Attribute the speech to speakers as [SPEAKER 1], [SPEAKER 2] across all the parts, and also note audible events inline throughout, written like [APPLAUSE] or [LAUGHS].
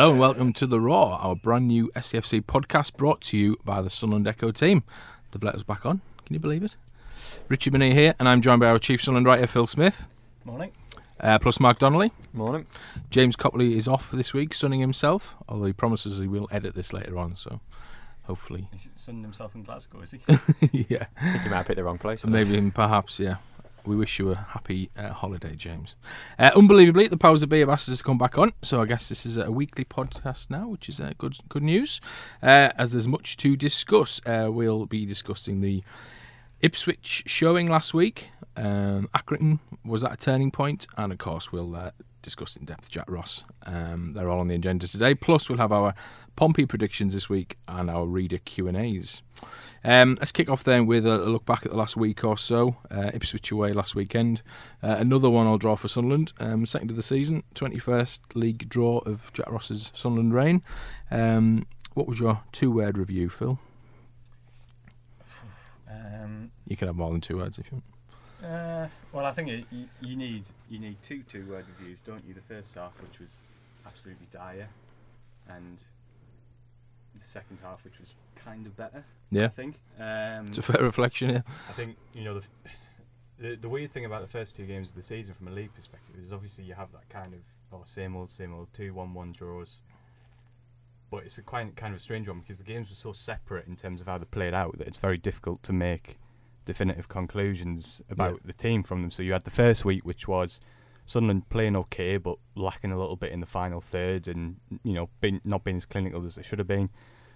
[SPEAKER 1] Hello and welcome to The Roar, our brand new SAFC podcast brought to you by the Sunderland Echo team. The Bletter's back on. Can you believe it? Richard Mennear here, and I'm joined by our chief Sunderland writer, Phil Smith.
[SPEAKER 2] Morning.
[SPEAKER 1] Uh, plus Mark Donnelly.
[SPEAKER 3] Morning.
[SPEAKER 1] James Copley is off this week, sunning himself, although he promises he will edit this later on, so hopefully.
[SPEAKER 2] He's sunning himself in Glasgow, is he? [LAUGHS]
[SPEAKER 1] yeah.
[SPEAKER 3] I think you might have picked the wrong place.
[SPEAKER 1] Maybe, perhaps, yeah. We wish you a happy uh, holiday, James. Uh, unbelievably, the powers that be have asked us to come back on, so I guess this is a weekly podcast now, which is uh, good good news. Uh, as there's much to discuss, uh, we'll be discussing the Ipswich showing last week. Um, Accrington was that a turning point, and of course we'll uh, discuss in depth Jack Ross. Um, they're all on the agenda today. Plus we'll have our Pompey predictions this week and our reader Q and A's. Um, let's kick off then with a look back at the last week or so. Uh, Ipswich away last weekend. Uh, another one I'll draw for Sunderland. Um, second of the season, 21st league draw of Jack Ross's Sunderland reign. Um, what was your two word review, Phil?
[SPEAKER 2] Um,
[SPEAKER 1] You can have more than two words if you want.
[SPEAKER 2] Uh, well, I think it, you, you need you need two two word reviews, don't you? The first half, which was absolutely dire, and the second half, which was kind of better.
[SPEAKER 1] Yeah, I
[SPEAKER 2] think. Um,
[SPEAKER 1] it's a fair reflection here.
[SPEAKER 4] I think you know the, the the weird thing about the first two games of the season from a league perspective is obviously you have that kind of oh same old same old two one one draws, but it's a quite kind of a strange one because the games were so separate in terms of how they played out that it's very difficult to make definitive conclusions about
[SPEAKER 1] Yeah.
[SPEAKER 4] the team from them. So you had the first week which was Sunderland playing okay but lacking a little bit in the final third and you know being, not being as clinical as they should have been.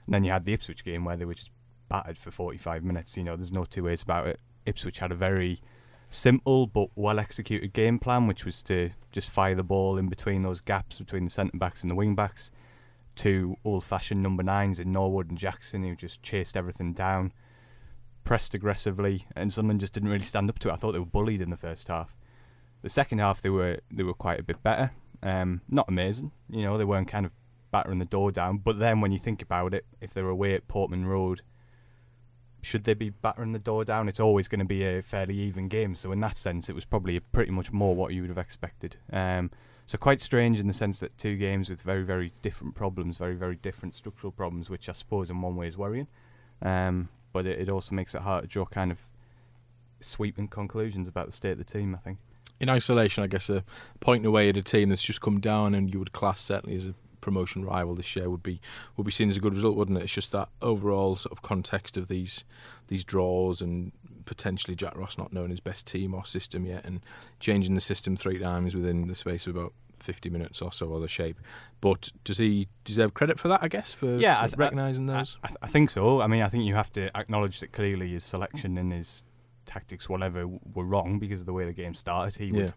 [SPEAKER 4] And then you had the Ipswich game where they were just battered for 45 minutes. You know, there's no two ways about it. Ipswich had a very simple but well executed game plan, which was to just fire the ball in between those gaps between the centre backs and the wing backs. Two old fashioned number nines in Norwood and Jackson who just chased everything down, pressed aggressively, and Sunderland just didn't really stand up to it. I thought they were bullied in the first half. The second half they were they were quite a bit better. Um, not amazing, you know, they weren't kind of battering the door down. But then when you think about it, if they're away at Portman Road, should they be battering the door down? It's always going to be a fairly even game. So in that sense, it was probably pretty much more what you would have expected. Um, so quite strange in the sense that two games with very very different problems, very very different structural problems, which I suppose in one way is worrying. Um, but it, it also makes it hard to draw kind of sweeping conclusions about the state of the team. I think.
[SPEAKER 1] In isolation, I guess a point away at a team that's just come down and you would class certainly as a promotion rival this year would be would be seen as a good result, wouldn't it? It's just that overall sort of context of these these draws and potentially Jack Ross not knowing his best team or system yet and changing the system three times within the space of about 50 minutes or so or the shape. But does he deserve credit for that, I guess, for,
[SPEAKER 4] Yeah,
[SPEAKER 1] for
[SPEAKER 4] th-
[SPEAKER 1] recognising those?
[SPEAKER 4] I, th- I think so. I mean, I think you have to acknowledge that clearly his selection and his tactics, whatever, were wrong because of the way the game started. He
[SPEAKER 1] Yeah.
[SPEAKER 4] would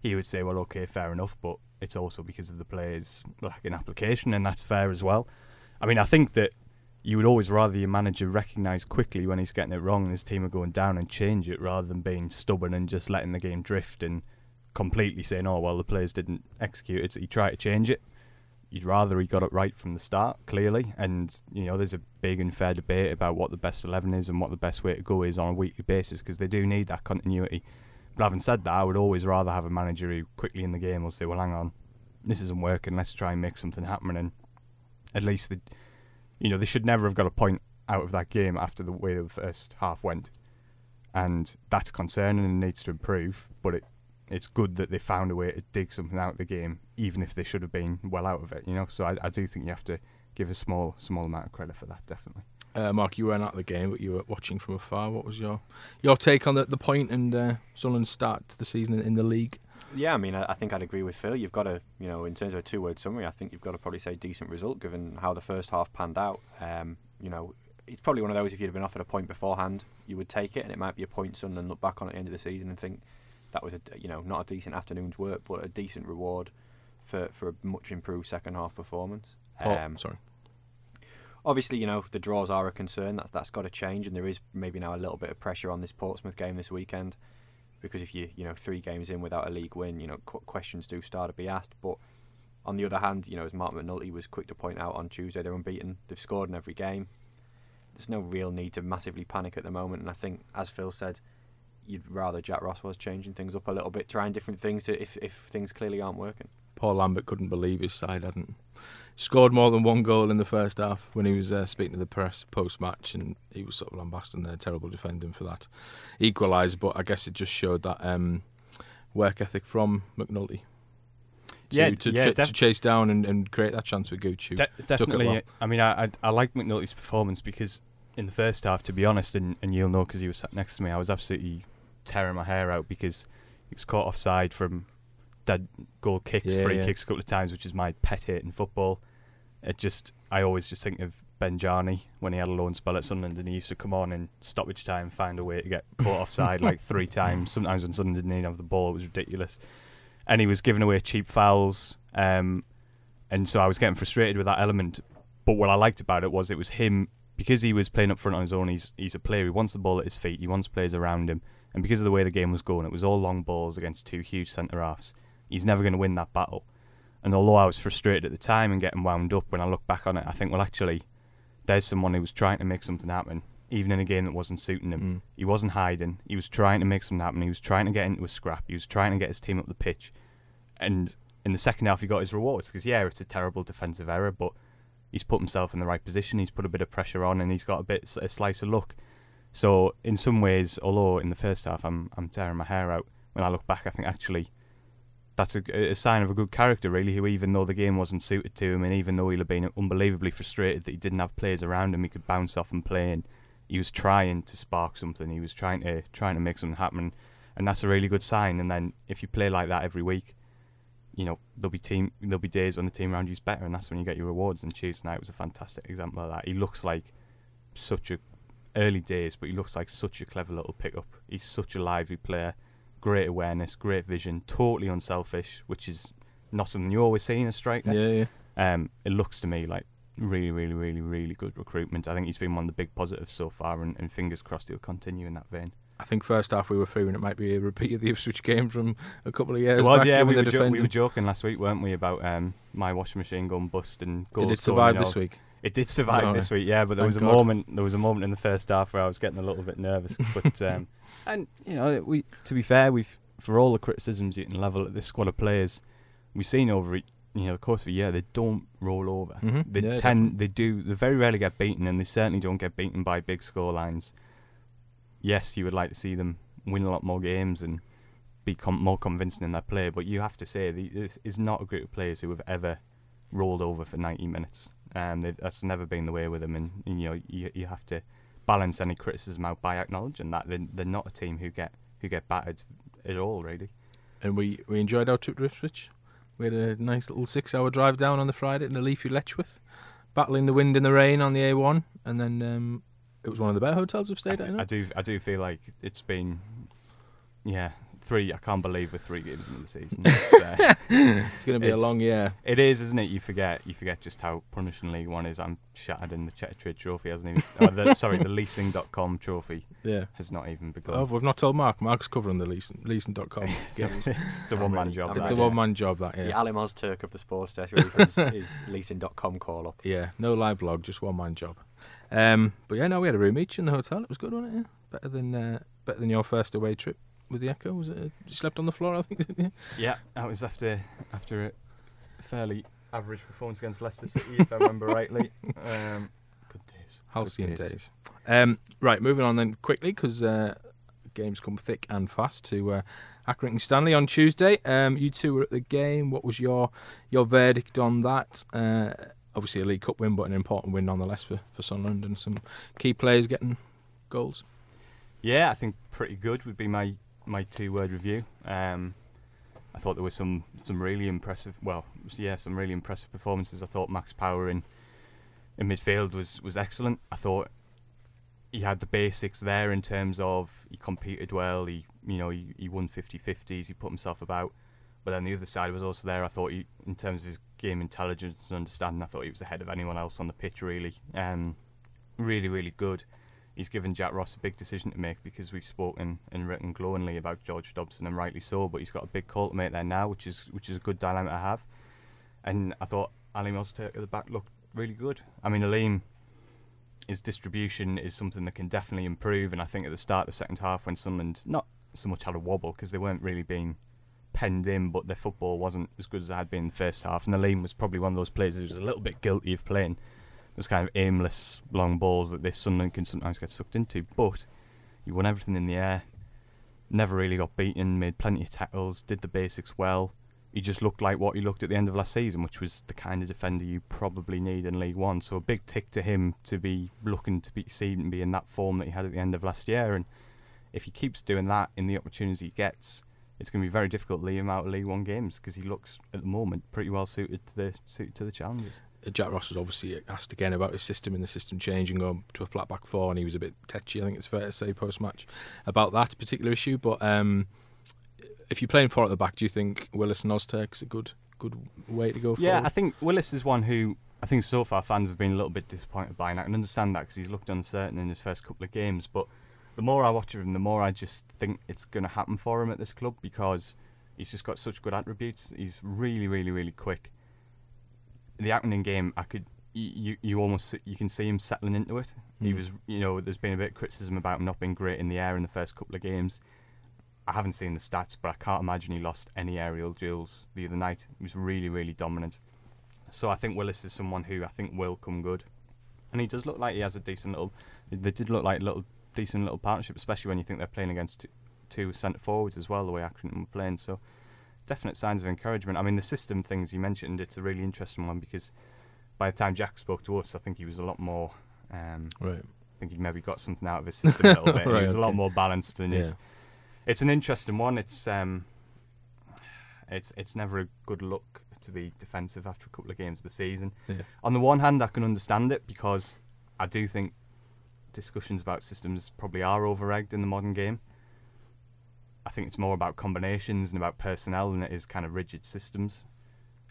[SPEAKER 4] he would say, well, okay, fair enough, but it's also because of the players lacking application, and that's fair as well. I mean, I think that you would always rather your manager recognise quickly when he's getting it wrong and his team are going down and change it rather than being stubborn and just letting the game drift and completely saying, oh, well, the players didn't execute it, so you try to change it. You'd rather he got it right from the start, clearly. And, you know, there's a big and fair debate about what the best 11 is and what the best way to go is on a weekly basis because they do need that continuity. But having said that, I would always rather have a manager who quickly in the game will say, well, hang on, this isn't working, let's try and make something happen. And at least, the, you know, they should never have got a point out of that game after the way the first half went. And that's concerning and needs to improve. But it, it's good that they found a way to dig something out of the game, even if they should have been well out of it, you know. So I, I do think you have to give a small, small amount of credit for that, definitely.
[SPEAKER 1] Uh, Mark, you weren't at the game, but you were watching from afar. What was your your take on the, the point and uh, Sunderland's start to the season in, in the league?
[SPEAKER 3] Yeah, I mean, I, I think I'd agree with Phil. You've got to, you know, in terms of a two-word summary, I think you've got to probably say decent result given how the first half panned out. Um, you know, it's probably one of those if you'd have been offered a point beforehand, you would take it, and it might be a point Sunderland look back on at the end of the season and think that was a, you know, not a decent afternoon's work, but a decent reward for for a much improved second half performance.
[SPEAKER 1] Oh,
[SPEAKER 3] Um,
[SPEAKER 1] sorry.
[SPEAKER 3] obviously, you know, the draws are a concern. That's that's got to change, and there is maybe now a little bit of pressure on this Portsmouth game this weekend, because if you you know three games in without a league win, you know qu- questions do start to be asked. But on the other hand, you know, as Marc McNulty was quick to point out on Tuesday, they're unbeaten. They've scored in every game. There's no real need to massively panic at the moment, and I think, as Phil said, you'd rather Jack Ross was changing things up a little bit, trying different things to if if things clearly aren't working.
[SPEAKER 1] Paul Lambert couldn't believe his side hadn't scored more than one goal in the first half when he was uh, speaking to the press post match, and he was sort of lambasting their terrible defending for that equaliser. But I guess it just showed that um, work ethic from McNulty. To,
[SPEAKER 4] Yeah,
[SPEAKER 1] to,
[SPEAKER 4] yeah,
[SPEAKER 1] ch-
[SPEAKER 4] def-
[SPEAKER 1] to chase down and, and create that chance for Gucci.
[SPEAKER 4] De- definitely.
[SPEAKER 1] well.
[SPEAKER 4] I mean, I, I I like McNulty's performance because in the first half, to be honest, and, and you'll know because you were sat next to me, I was absolutely tearing my hair out because he was caught offside from dead goal kicks,
[SPEAKER 1] Yeah,
[SPEAKER 4] free
[SPEAKER 1] yeah.
[SPEAKER 4] kicks a couple of times, which is my pet hate in football. It just, I always just think of Ben Jarney when he had a loan spell at Sunderland and he used to come on in stoppage time, find a way to get caught [LAUGHS] offside like three times. Sometimes when Sunderland didn't even have the ball, it was ridiculous. And he was giving away cheap fouls. Um, and so I was getting frustrated with that element. But what I liked about it was it was him because he was playing up front on his own. He's he's a player. He wants the ball at his feet. He wants players around him. And because of the way the game was going, it was all long balls against two huge centre halves. He's never going to win that battle. And although I was frustrated at the time and getting wound up, when I look back on it, I think, well, actually, there's someone who was trying to make something happen, even in a game that wasn't suiting him.
[SPEAKER 1] Mm.
[SPEAKER 4] He wasn't hiding. He was trying to make something happen. He was trying to get into a scrap. He was trying to get his team up the pitch. And in the second half, he got his rewards because yeah, it's a terrible defensive error, but he's put himself in the right position. He's put a bit of pressure on, and he's got a bit a slice of luck. So in some ways, although in the first half I'm I'm tearing my hair out, when I look back, I think actually that's a, a sign of a good character, really. Who even though the game wasn't suited to him, and even though he'd have been unbelievably frustrated that he didn't have players around him he could bounce off and play in, he was trying to spark something. He was trying to trying to make something happen, and that's a really good sign. And then if you play like that every week, you know there'll be team there'll be days when the team around you's better, and that's when you get your rewards. And Tuesday night was a fantastic example of that. He looks like such a early days, but he looks like such a clever little pickup. He's such a lively player, great awareness, great vision, totally unselfish, which is not something you always see in a striker.
[SPEAKER 1] Yeah, yeah.
[SPEAKER 4] Um, it looks to me like really, really, really, really good recruitment. I think he's been one of the big positives so far, and, and fingers crossed he'll continue in that vein.
[SPEAKER 1] I think first half we were and it might be a repeat of the Ipswich game from a couple of years
[SPEAKER 4] It was,
[SPEAKER 1] back.
[SPEAKER 4] yeah. We were, jo- we were joking last week, weren't we, about um, my washing machine going bust and goals
[SPEAKER 1] Did it survive this week?
[SPEAKER 4] It did survive
[SPEAKER 1] Oh,
[SPEAKER 4] this week, yeah. But there was a
[SPEAKER 1] God.
[SPEAKER 4] moment. There was a moment in the first half where I was getting a little bit nervous. But [LAUGHS] um, and you know, we to be fair, we've for all the criticisms you can level at this squad of players, we've seen over. You know, the course of a year, they don't roll over.
[SPEAKER 1] Mhm,
[SPEAKER 4] They
[SPEAKER 1] yeah,
[SPEAKER 4] tend, they do, they very rarely get beaten, and they certainly don't get beaten by big score lines. Yes, you would like to see them win a lot more games and be com- more convincing in their play, but you have to say this is not a group of players who have ever rolled over for 90 minutes. Um, that's never been the way with them, and, and, you know you you have to balance any criticism out by acknowledging that they're, they're not a team who get who get battered at all, really.
[SPEAKER 1] and we, we enjoyed our trip to Ipswich. We had a nice little six hour drive down on the Friday in a leafy Letchworth, battling the wind and the rain on the A1, and then um, it was one of the better hotels we've
[SPEAKER 4] I,
[SPEAKER 1] stayed at.
[SPEAKER 4] d- I do I do feel like it's been yeah three. I can't believe we're three games into the season. [LAUGHS] It's, uh,
[SPEAKER 1] It's going to be a long year.
[SPEAKER 4] It is, isn't it? You forget, you forget just how punishing League One is. I'm shattered in the Checkatrade Trophy hasn't even. uh, the, [LAUGHS] sorry, the Leasing.com trophy
[SPEAKER 1] Yeah.
[SPEAKER 4] has not even begun.
[SPEAKER 1] Oh, we've not told Mark. Mark's covering the leasing, leasing.com. [LAUGHS] games.
[SPEAKER 4] it's a
[SPEAKER 3] I'm
[SPEAKER 4] one man
[SPEAKER 3] really-
[SPEAKER 4] job.
[SPEAKER 3] I'm
[SPEAKER 1] it's a one man job, that,
[SPEAKER 3] The
[SPEAKER 1] yeah.
[SPEAKER 3] Ali Turk of the sports desk ready for his, his leasing.com call up.
[SPEAKER 1] Yeah, no live blog, just one man job. Um, but yeah, no, we had a room each in the hotel. It was good, wasn't it? Yeah. Better than uh, better than your first away trip with the Echo. Was it? uh, You slept on the floor, I think. [LAUGHS] Didn't you?
[SPEAKER 4] Yeah, that was after after a fairly average performance against Leicester City, if I remember [LAUGHS] rightly. Um, good days.
[SPEAKER 1] Halcyon days. Um, right, moving on then quickly because uh, games come thick and fast to uh, Accrington Stanley on Tuesday. Um, you two were at the game. What was your your verdict on that? Uh, obviously a League Cup win, but an important win nonetheless for for Sunderland and some key players getting goals.
[SPEAKER 4] Yeah, I think pretty good would be my my two word review. Um, I thought there were some some really impressive. Well, yeah, some really impressive performances. I thought Max Power in in midfield was was excellent. I thought he had the basics there in terms of he competed well. He you know he, he won 50-50s. He put himself about. But then the other side was also there. I thought he, in terms of his game intelligence and understanding, I thought he was ahead of anyone else on the pitch. Really, um, really, really good he's given Jack Ross a big decision to make because we've spoken and written glowingly about George Dobson and rightly so, but he's got a big call to make there now, which is which is a good dilemma to have. And I thought Alim Ozturk at the back looked really good. I mean, Alim, his distribution is something that can definitely improve, and I think at the start of the second half when Sunderland not so much had a wobble because they weren't really being penned in, but their football wasn't as good as it had been in the first half. And Alim was probably one of those players who was a little bit guilty of playing those kind of aimless long balls that this Sunderland can sometimes get sucked into. But he won everything in the air, never really got beaten, made plenty of tackles, did the basics well. He just looked like what he looked at the end of last season, which was the kind of defender you probably need in League One. So a big tick to him to be looking to be seen and be in that form that he had at the end of last year. And if he keeps doing that in the opportunities he gets, it's going to be very difficult to leave him out of League One games because he looks at the moment pretty well suited to the suited to the challenges.
[SPEAKER 1] Jack Ross was obviously asked again about his system and the system changing going to a flat back four, and he was a bit tetchy. I think it's fair to say post match about that particular issue. But um, if you're playing four at the back, do you think Willis and Ozturk's a good good way to go?
[SPEAKER 4] For Yeah,
[SPEAKER 1] forward?
[SPEAKER 4] I think Willis is one who I think so far fans have been a little bit disappointed by, and I can understand that because he's looked uncertain in his first couple of games. But the more I watch of him, the more I just think it's going to happen for him at this club because he's just got such good attributes. He's really, really, really quick. The Accrington game, I could you you almost you can see him settling into it. He
[SPEAKER 1] Mm.
[SPEAKER 4] was, you know, there's been a bit of criticism about him not being great in the air in the first couple of games. I haven't seen the stats, but I can't imagine he lost any aerial duels the other night. He was really, really dominant. So I think Willis is someone who I think will come good, and he does look like he has a decent little. They did look like little decent little partnership, especially when you think they're playing against two, two centre forwards as well, the way Accrington were playing. So definite signs of encouragement. I mean, the system things you mentioned, it's a really interesting one because by the time Jack spoke to us, I think he was a lot more. Um,
[SPEAKER 1] right.
[SPEAKER 4] I think he maybe got something out of his system a little [LAUGHS] bit.
[SPEAKER 1] Right,
[SPEAKER 4] he was a lot more balanced and his it's an interesting one. It's um, it's it's never a good look to be defensive after a couple of games of the season.
[SPEAKER 1] Yeah.
[SPEAKER 4] On the one hand, I can understand it because I do think discussions about systems probably are over-egged in the modern game. I think it's more about combinations and about personnel than it is kind of rigid systems.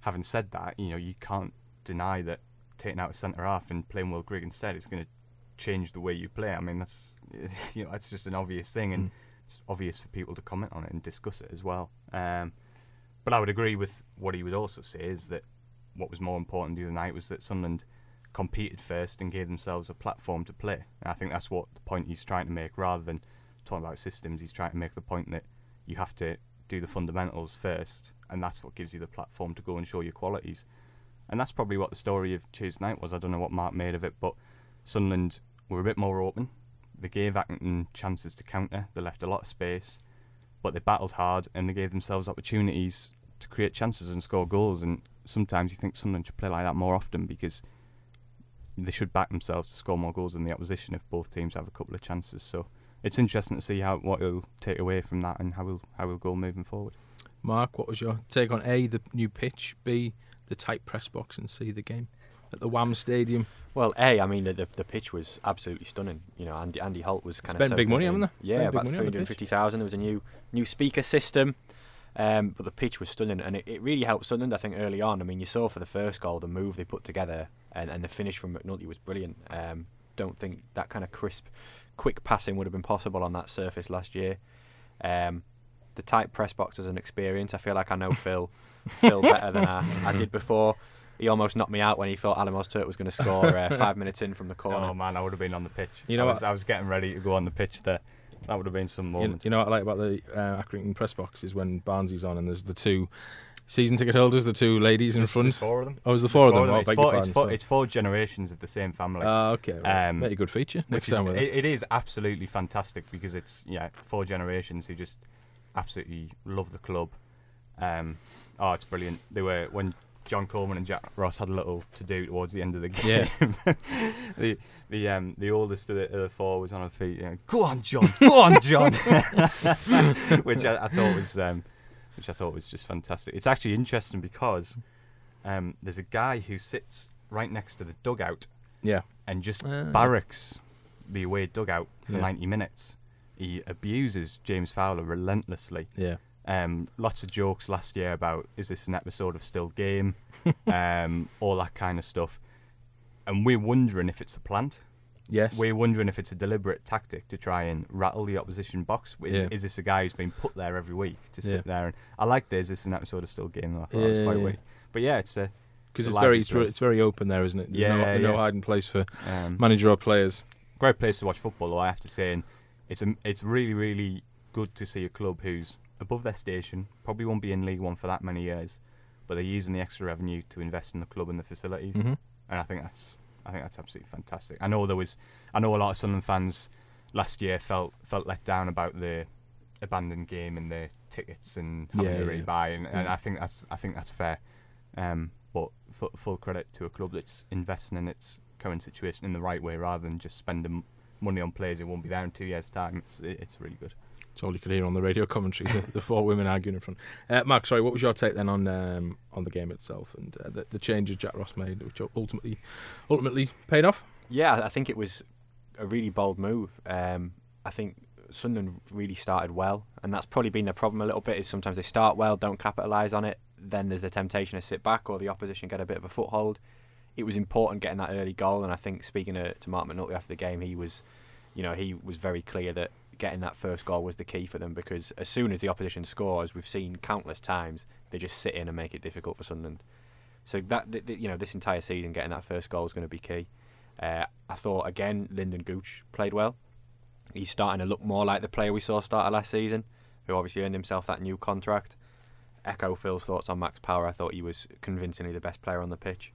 [SPEAKER 4] Having said that, you know you can't deny that taking out a centre half and playing Will Grigg instead is going to change the way you play. I mean that's [LAUGHS] you know that's just an obvious thing and
[SPEAKER 1] Mm.
[SPEAKER 4] it's obvious for people to comment on it and discuss it as well. Um, but I would agree with what he would also say is that what was more important the other night was that Sunderland competed first and gave themselves a platform to play. And I think that's what the point he's trying to make rather than talking about systems. He's trying to make the point that you have to do the fundamentals first, and that's what gives you the platform to go and show your qualities. And that's probably what the story of Tuesday night was. I don't know what Mark made of it, but Sunderland were a bit more open. They gave Accrington chances to counter. They left a lot of space, but they battled hard and they gave themselves opportunities to create chances and score goals. And sometimes you think Sunderland should play like that more often because they should back themselves to score more goals than the opposition if both teams have a couple of chances. So it's interesting to see how what he'll take away from that and how we'll how he'll go moving forward.
[SPEAKER 1] Mark, what was your take on A, the new pitch, B, the tight press box, and C, the game at the Wham Stadium?
[SPEAKER 3] Well, a, I mean, the, the the pitch was absolutely stunning. You know, Andy Andy Holt was kind of
[SPEAKER 1] Spent big money, haven't they?
[SPEAKER 3] Yeah,
[SPEAKER 1] Spent
[SPEAKER 3] about
[SPEAKER 1] money
[SPEAKER 3] three
[SPEAKER 1] on the
[SPEAKER 3] hundred fifty thousand. There was a new new speaker system, um, but the pitch was stunning, and it, it really helped Sunderland. I think early on. I mean, you saw for the first goal the move they put together, and, and the finish from McNulty was brilliant. Um, don't think that kind of crisp, quick passing would have been possible on that surface last year. Um, the tight press box is an experience. I feel like I know Phil Phil [LAUGHS] better than I, I did before. He almost knocked me out when he thought Adam Ozturk was going to score uh, [LAUGHS] five minutes in from the corner.
[SPEAKER 4] Oh man, I would have been on the pitch.
[SPEAKER 1] You know
[SPEAKER 4] I
[SPEAKER 1] what?
[SPEAKER 4] was, I was getting ready to go on the pitch there. That would have been some
[SPEAKER 1] You,
[SPEAKER 4] moment.
[SPEAKER 1] you know what I like about the uh, Accrington press box is when Barnsley's on and there's the two season ticket holders, the two ladies in
[SPEAKER 4] There's-
[SPEAKER 1] front.
[SPEAKER 4] there's four of them.
[SPEAKER 1] Oh, was the four of them? Oh,
[SPEAKER 4] It's four, it's, four, it's four generations of the same family.
[SPEAKER 1] Ah, okay. Right.
[SPEAKER 4] Um,
[SPEAKER 1] Very good feature. Next
[SPEAKER 4] is,
[SPEAKER 1] time
[SPEAKER 4] it,
[SPEAKER 1] it.
[SPEAKER 4] it is absolutely fantastic because it's yeah four generations who just absolutely love the club. Um, oh, it's brilliant. They were when John Coleman and Jack Ross had a little to do towards the end of the [LAUGHS] game. the the um the oldest of the, of the four was on her feet. You know, go on, John. Go on, John. [LAUGHS] [LAUGHS] which I, I thought was um, which I thought was just fantastic. It's actually interesting because um, there's a guy who sits right next to the dugout
[SPEAKER 1] Yeah.
[SPEAKER 4] and just
[SPEAKER 1] Ah.
[SPEAKER 4] barracks the away dugout for
[SPEAKER 1] Yeah.
[SPEAKER 4] 90 minutes. He abuses James Fowler relentlessly.
[SPEAKER 1] Yeah.
[SPEAKER 4] Um, lots of jokes last year about is this an episode of Still Game, [LAUGHS] um, all that kind of stuff. And we're wondering if it's a plant.
[SPEAKER 1] Yes.
[SPEAKER 4] We're wondering if it's a deliberate tactic to try and rattle the opposition box. Is,
[SPEAKER 1] Yeah.
[SPEAKER 4] is this a guy who's been put there every week to sit
[SPEAKER 1] Yeah.
[SPEAKER 4] there? And I like this. This is an episode of Still Game. Though. I thought that was quite
[SPEAKER 1] yeah.
[SPEAKER 4] witty. But yeah, it's a
[SPEAKER 1] Because
[SPEAKER 4] a
[SPEAKER 1] it's very it's, re- it's very open there, isn't it? There's no,
[SPEAKER 4] Yeah,
[SPEAKER 1] no hiding place for
[SPEAKER 4] um,
[SPEAKER 1] manager or players.
[SPEAKER 4] great place to watch football, though I have to say. And it's a, it's really really good to see a club who's above their station. Probably won't be in League One for that many years, but they're using the extra revenue to invest in the club and the facilities,
[SPEAKER 1] Mhm.
[SPEAKER 4] and I think that's I think that's absolutely fantastic. I know there was I know a lot of Sunderland fans last year felt felt let down about the abandoned game and the tickets and having
[SPEAKER 1] Yeah,
[SPEAKER 4] to
[SPEAKER 1] yeah.
[SPEAKER 4] rebuy, and, and
[SPEAKER 1] Yeah.
[SPEAKER 4] I think that's I think that's fair. Um, but fu- full credit to a club that's investing in its current situation in the right way rather than just spending money on players who won't be there in two years' time. It's it's really good.
[SPEAKER 1] It's all you could hear on the radio commentary. the, the four women arguing in front. Uh, Mark, sorry, what was your take then on um, on the game itself and uh, the, the changes Jack Ross made, which ultimately ultimately paid off?
[SPEAKER 3] Yeah, I think it was a really bold move. Um, I think Sunderland really started well, and that's probably been their problem a little bit. Is sometimes they start well, don't capitalise on it, then there's the temptation to sit back, or the opposition get a bit of a foothold. It was important getting that early goal, and I think speaking to, to Marc McNulty after the game, he was, you know, he was very clear that getting that first goal was the key for them because as soon as the opposition scores, we've seen countless times they just sit in and make it difficult for Sunderland. So that th- th- you know, this entire season, getting that first goal is going to be key. Uh, I thought again, Lynden Gooch played well. He's starting to look more like the player we saw start last season, who obviously earned himself that new contract. Echo Phil's thoughts on Max Power. I thought he was convincingly the best player on the pitch.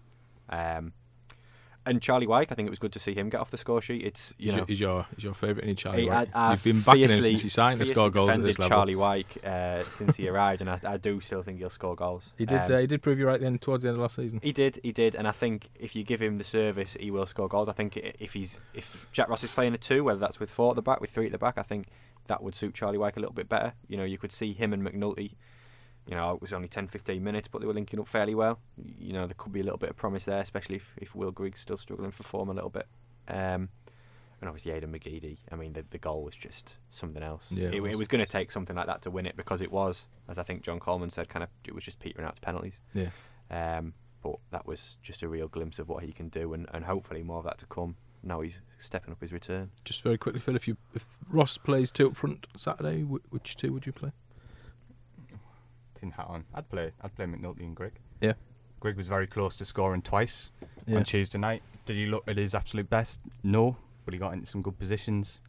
[SPEAKER 3] Um, and Charlie Wyke, I think it was good to see him get off the score sheet. It's you
[SPEAKER 1] is,
[SPEAKER 3] know
[SPEAKER 1] your, is your is your favourite any Charlie?
[SPEAKER 3] Hey,
[SPEAKER 1] White?
[SPEAKER 3] I- I've
[SPEAKER 1] You've been backing him since he signed to score goals at this level.
[SPEAKER 3] Charlie Wyke uh, since he arrived, and I, I do still think he'll score goals.
[SPEAKER 1] He did.
[SPEAKER 3] Um,
[SPEAKER 1] uh, he did prove you right then towards the end of last season.
[SPEAKER 3] He did, he did, and I think if you give him the service, he will score goals. I think if he's if Jack Ross is playing a two, whether that's with four at the back, with three at the back, I think that would suit Charlie Wyke a little bit better. You know, you could see him and McNulty. You know, it was only 10, 15 minutes, but they were linking up fairly well. You know, there could be a little bit of promise there, especially if, if Will Grigg's still struggling for form a little bit. Um, and obviously Aiden McGeady. I mean, the, the goal was just something else.
[SPEAKER 1] Yeah, it
[SPEAKER 3] it,
[SPEAKER 1] was.
[SPEAKER 3] was going to take something like that to win it because it was, as I think John Coleman said, kind of it was just petering out to penalties.
[SPEAKER 1] Yeah.
[SPEAKER 3] Um, but that was just a real glimpse of what he can do, and, and hopefully more of that to come. Now he's stepping up his return.
[SPEAKER 1] Just very quickly, Phil, if you if Ross plays two up front Saturday, which two would you play?
[SPEAKER 4] Tin hat on. I'd play. I'd play McNulty and Greg.
[SPEAKER 1] Yeah.
[SPEAKER 4] Greg was very close to scoring twice
[SPEAKER 1] Yeah.
[SPEAKER 4] on Tuesday night. Did he look at his absolute best? No, but he got into some good positions.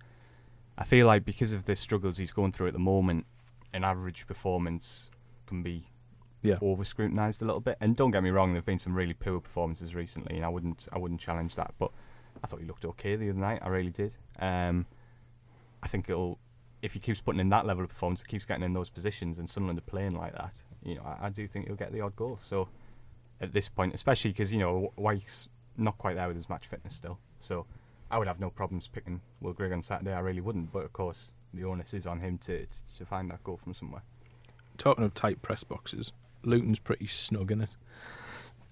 [SPEAKER 4] I feel like because of the struggles he's going through at the moment, an average performance can be
[SPEAKER 1] Yeah.
[SPEAKER 4] over scrutinised a little bit. And don't get me wrong, there've been some really poor performances recently, and I wouldn't I wouldn't challenge that. But I thought he looked okay the other night. I really did. Um, I think it'll if he keeps putting in that level of performance, keeps getting in those positions, and Sunderland are playing like that. You know, I, I do think he'll get the odd goal. So at this point, especially because you know Wyke's not quite there with his match fitness still, so I would have no problems picking Will Grigg on Saturday. I really wouldn't. But of course, the onus is on him to to, to find that goal from somewhere.
[SPEAKER 1] Talking of tight press boxes, Luton's pretty snug in it.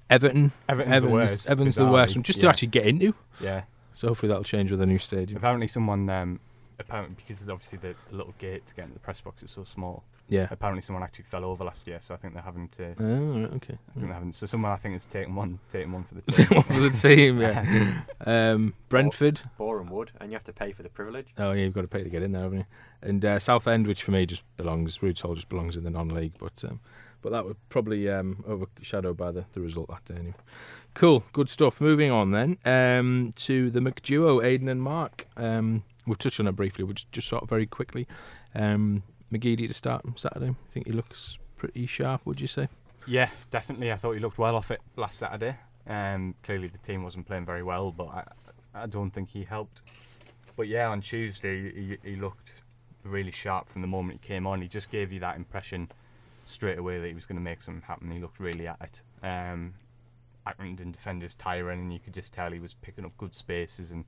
[SPEAKER 1] Everton,
[SPEAKER 4] Everton's, the worst.
[SPEAKER 1] Everton's the worst one, just to actually get into.
[SPEAKER 4] Yeah.
[SPEAKER 1] So hopefully that'll change with a new stadium.
[SPEAKER 4] Apparently, someone um, apparently because of obviously the, the little gate to get into the press box is so small.
[SPEAKER 1] Yeah.
[SPEAKER 4] Apparently, someone actually fell over last year, so I think they're having to. I
[SPEAKER 1] Oh, right, okay.
[SPEAKER 4] think they're having so someone I think has taken one, taken one for the [LAUGHS] team.
[SPEAKER 1] one for the team, yeah. [LAUGHS] um, Brentford.
[SPEAKER 3] Boreham Wood, and you have to pay for the privilege.
[SPEAKER 1] Oh yeah, you've got to pay to get in there, haven't you? And uh, Southend, which for me just belongs, Roots Hall just belongs in the non-league, but um, but that was probably um, overshadowed by the, the result that day. Anyway. Cool, good stuff. Moving on then um, to the McDuo, Aiden and Mark. Um, we've touched on it briefly, just, just sort of very quickly. Um, McGeady to start on Saturday. I think he looks pretty sharp. Would you say?
[SPEAKER 4] Yeah, definitely. I thought he looked well off it last Saturday. Um, clearly the team wasn't playing very well, but I, I don't think he helped. But yeah, on Tuesday he, he looked really sharp from the moment he came on. He just gave you that impression straight away that he was going to make something happen. He looked really at it. Um, Accrington defenders tiring, and you could just tell he was picking up good spaces and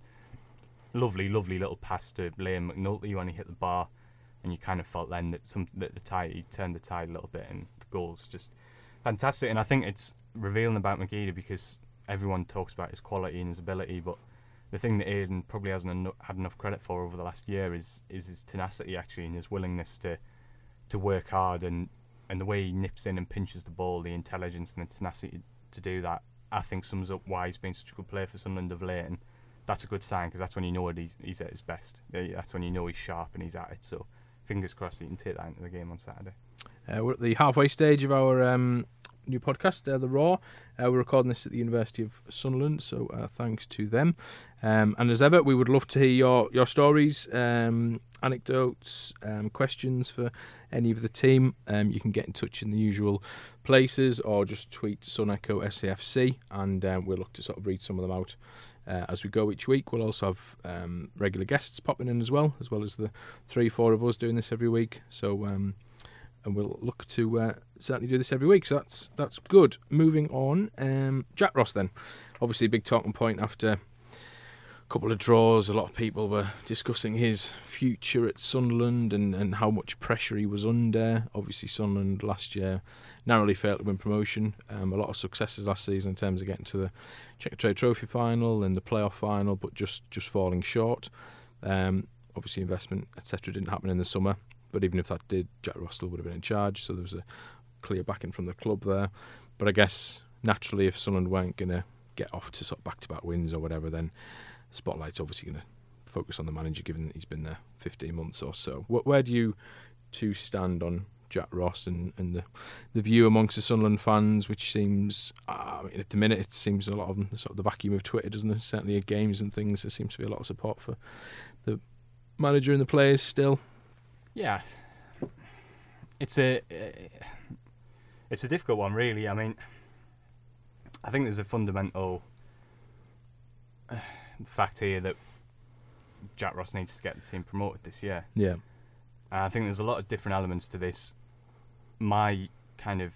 [SPEAKER 4] lovely, lovely little pass to Liam McNulty when he hit the bar, and you kind of felt then that some that the tide he turned the tide a little bit, and the goals just fantastic. And I think it's revealing about McGeady because everyone talks about his quality and his ability, but the thing that Aiden probably hasn't eno- had enough credit for over the last year is is his tenacity actually and his willingness to to work hard and and the way he nips in and pinches the ball, the intelligence and the tenacity to do that. I think sums up why he's been such a good player for Sunderland of late, and that's a good sign because that's when you know he's, he's at his best. That's when you know he's sharp and he's at it. So fingers crossed he can take that into the game on Saturday.
[SPEAKER 1] Uh, we're at the halfway stage of our um, new podcast, uh, The Roar. Uh, we're recording this at the University of Sunderland, so uh, thanks to them. Um, and as ever, we would love to hear your, your stories, um, anecdotes, um, questions for any of the team. Um, you can get in touch in the usual places or just tweet Sun Echo SAFC, and um, we'll look to sort of read some of them out. Uh, as we go each week, we'll also have um, regular guests popping in as well, as well as the three, four of us doing this every week. So, um, and we'll look to uh, certainly do this every week. So that's that's good. Moving on, um, Jack Ross. Then, obviously, big talking point after couple of draws. A lot of people were discussing his future at Sunderland and, and how much pressure he was under. Obviously, Sunderland last year narrowly failed to win promotion. Um, a lot of successes last season in terms of getting to the Checkatrade Trophy final and the playoff final, but just just falling short. Um, obviously, investment etc. didn't happen in the summer. But even if that did, Jack Russell would have been in charge, so there was a clear backing from the club there. But I guess naturally, if Sunderland weren't going to get off to sort of back-to-back wins or whatever, then spotlight's obviously going to focus on the manager, given that he's been there 15 months or so. Where do you two stand on Jack Ross and, and the the view amongst the Sunderland fans, which seems, uh, at the minute, it seems a lot of them, sort of the vacuum of Twitter, doesn't it? Certainly at games and things, there seems to be a lot of support for the manager and the players still.
[SPEAKER 4] Yeah, it's a it's a difficult one, really. I mean, I think there's a fundamental uh, fact here that Jack Ross needs to get the team promoted this year.
[SPEAKER 1] Yeah,
[SPEAKER 4] and I think there's a lot of different elements to this. My kind of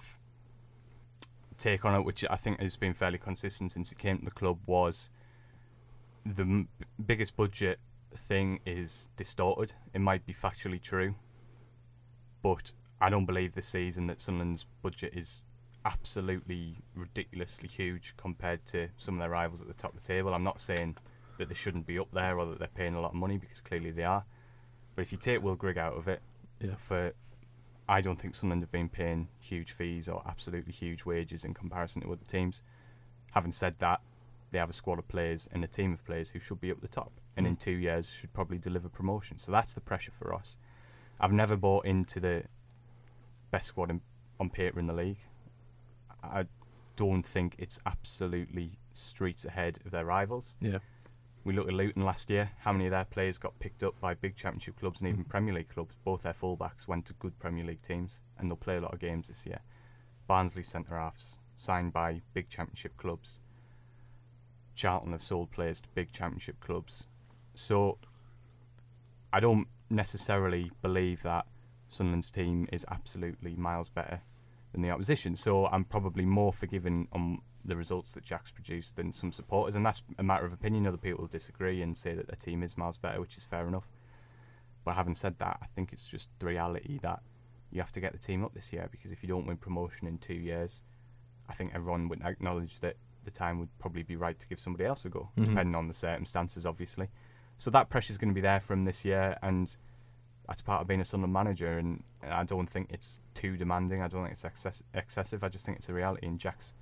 [SPEAKER 4] take on it, which I think has been fairly consistent since it came to the club, was the m- biggest budget thing is distorted. It might be factually true, but I don't believe this season that Sunderland's budget is absolutely ridiculously huge compared to some of their rivals at the top of the table. I'm not saying that they shouldn't be up there or that they're paying a lot of money because clearly they are. But if you take Will Grigg out of it,
[SPEAKER 1] Yeah.
[SPEAKER 4] for I don't think Sunderland have been paying huge fees or absolutely huge wages in comparison to other teams. Having said that, they have a squad of players and a team of players who should be up the top and in
[SPEAKER 1] Mm.
[SPEAKER 4] two years should probably deliver promotion. So that's the pressure for us. I've never bought into the best squad in, on paper in the league. I don't think it's absolutely streets ahead of their rivals.
[SPEAKER 1] yeah,
[SPEAKER 4] We look at Luton last year. How many of their players got picked up by big Championship clubs and even
[SPEAKER 1] Mhm.
[SPEAKER 4] Premier League clubs? Both their fullbacks went to good Premier League teams, and they'll play a lot of games this year. Barnsley centre halves signed by big Championship clubs. Charlton have sold players to big Championship clubs. So I don't necessarily believe that Sunderland's team is absolutely miles better than the opposition. So I'm probably more forgiving on the results that Jack's produced than some supporters, and that's a matter of opinion. Other people will disagree and say that their team is miles better, which is fair enough. But having said that, I think it's just the reality that you have to get the team up this year because if you don't win promotion in two years, I think everyone would acknowledge that the time would probably be right to give somebody else a go,
[SPEAKER 1] Mhm.
[SPEAKER 4] depending on the circumstances, obviously. So that pressure is going to be there from this year, and that's part of being a Sunderland manager. And I don't think it's too demanding. I don't think it's excess- excessive. I just think it's a reality. And Jack's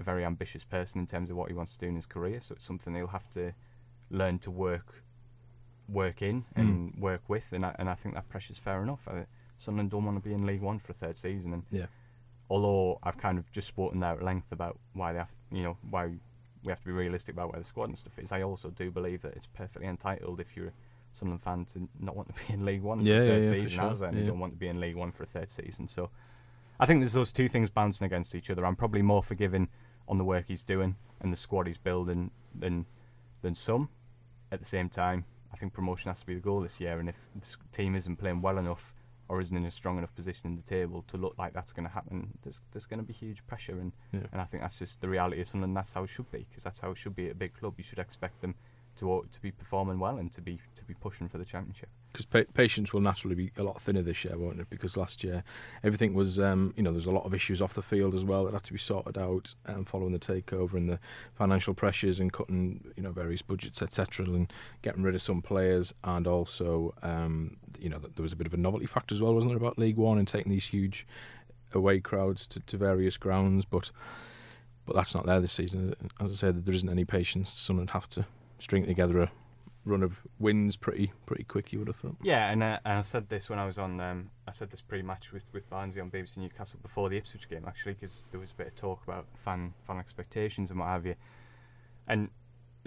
[SPEAKER 4] a very ambitious person in terms of what he wants to do in his career, so it's something he'll have to learn to work work in and hmm. work with. And I, and I think that pressure's fair enough. I, Sunderland don't want to be in League One for a third season, and
[SPEAKER 1] Yeah.
[SPEAKER 4] although I've kind of just spoken there at length about why they have, you know, why we have to be realistic about where the squad and stuff is. I also do believe that it's perfectly entitled if you're a Sunderland fan to not want to be in League One
[SPEAKER 1] Yeah,
[SPEAKER 4] for a third
[SPEAKER 1] yeah,
[SPEAKER 4] season,
[SPEAKER 1] sure.
[SPEAKER 4] as and
[SPEAKER 1] Yeah.
[SPEAKER 4] you don't want to be in League One for a third season. So I think there's those two things bouncing against each other. I'm probably more forgiving on the work he's doing and the squad he's building than than some. At the same time, I think promotion has to be the goal this year, and if the team isn't playing well enough or isn't in a strong enough position in the table to look like that's going to happen, there's there's going to be huge pressure, and
[SPEAKER 1] Yeah.
[SPEAKER 4] and I think that's just the reality of Sunderland. That's how it should be, because that's how it should be at a big club. You should expect them to to be performing well and to be to be pushing for the championship.
[SPEAKER 1] Because pa- patience will naturally be a lot thinner this year, won't it? Because last year everything was, um, you know, there's a lot of issues off the field as well that had to be sorted out um, following the takeover and the financial pressures and cutting, you know, various budgets, etc., and getting rid of some players, and also, um, you know, there was a bit of a novelty factor as well, wasn't there, about League One and taking these huge away crowds to, to various grounds, but. But that's not there this season. As I said, there isn't any patience. Someone would have to string together a, run of wins pretty pretty quick. You would have thought.
[SPEAKER 4] Yeah, and, uh, and I said this when I was on. Um, I said this pre-match with with Barnsley on BBC Newcastle before the Ipswich game, actually, because there was a bit of talk about fan fan expectations and what have you. And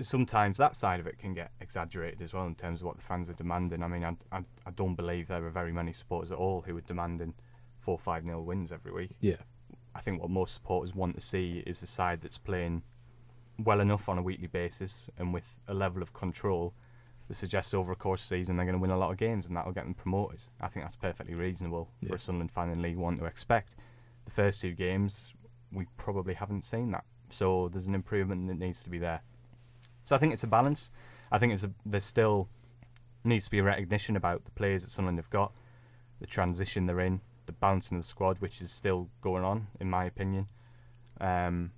[SPEAKER 4] sometimes that side of it can get exaggerated as well in terms of what the fans are demanding. I mean, I, I, I don't believe there are very many supporters at all who are demanding four five nil wins every week.
[SPEAKER 1] Yeah.
[SPEAKER 4] I think what most supporters want to see is a side that's playing well enough on a weekly basis and with a level of control that suggests over a course of the season they're going to win a lot of games and that'll get them promoted. I think that's perfectly reasonable
[SPEAKER 1] Yeah.
[SPEAKER 4] for a Sunderland fan in League One to expect. The first two games, we probably haven't seen that. So there's an improvement that needs to be there. So I think it's a balance. I think it's a, there's still needs to be a recognition about the players that Sunderland have got, the transition they're in, the bouncing of the squad, which is still going on, in my opinion. Um,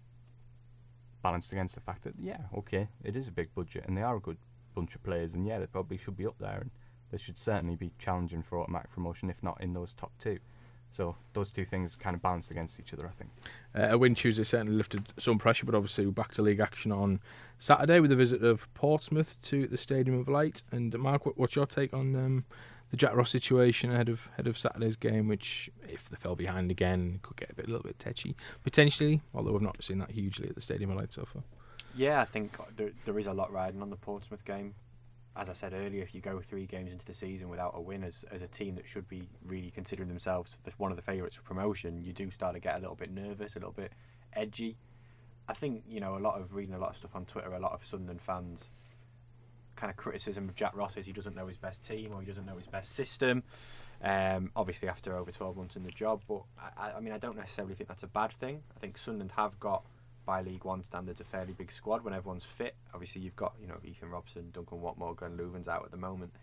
[SPEAKER 4] balanced against the fact that yeah, okay, it is a big budget and they are a good bunch of players, and yeah, they probably should be up there, and they should certainly be challenging for automatic promotion, if not in those top two. So those two things kind of balanced against each other, I think.
[SPEAKER 1] Uh, a win Tuesday certainly lifted some pressure, but obviously we're back to league action on Saturday with a visit of Portsmouth to the Stadium of Light. And Mark, what's your take on um, the Jack Ross situation ahead of ahead of Saturday's game? Which, if they fell behind again, could get a bit a little bit tetchy potentially. Although we've not seen that hugely at the Stadium of Light so far.
[SPEAKER 3] Yeah, I think there, there is a lot riding on the Portsmouth game. As I said earlier, if you go three games into the season without a win as, as a team that should be really considering themselves the, one of the favourites for promotion, you do start to get a little bit nervous, a little bit edgy. I think, you know, a lot of reading a lot of stuff on Twitter, a lot of Sunderland fans kind of criticism of Jack Ross is he doesn't know his best team or he doesn't know his best system. Um, obviously, after over 12 months in the job, but I, I mean, I don't necessarily think that's a bad thing. I think Sunderland have got by League One standards, a fairly big squad when everyone's fit. Obviously, you've got you know Ethan Robson, Duncan Watmore, Glenn Loovens out at the moment.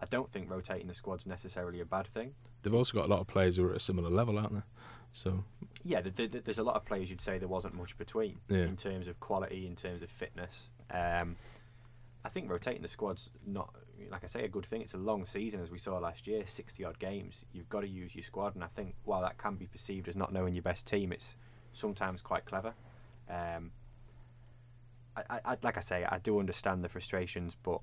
[SPEAKER 3] I don't think rotating the squad's necessarily a bad thing.
[SPEAKER 1] They've also got a lot of players who are at a similar level, aren't they? So
[SPEAKER 3] Yeah, th th there's a lot of players you'd say there wasn't much between
[SPEAKER 1] Yeah.
[SPEAKER 3] in terms of quality, in terms of fitness. Um, I think rotating the squad's not, like I say, a good thing. It's a long season, as we saw last year, 60 odd games. You've got to use your squad, and I think while that can be perceived as not knowing your best team, it's sometimes quite clever. Um, I, I, like I say, I do understand the frustrations, but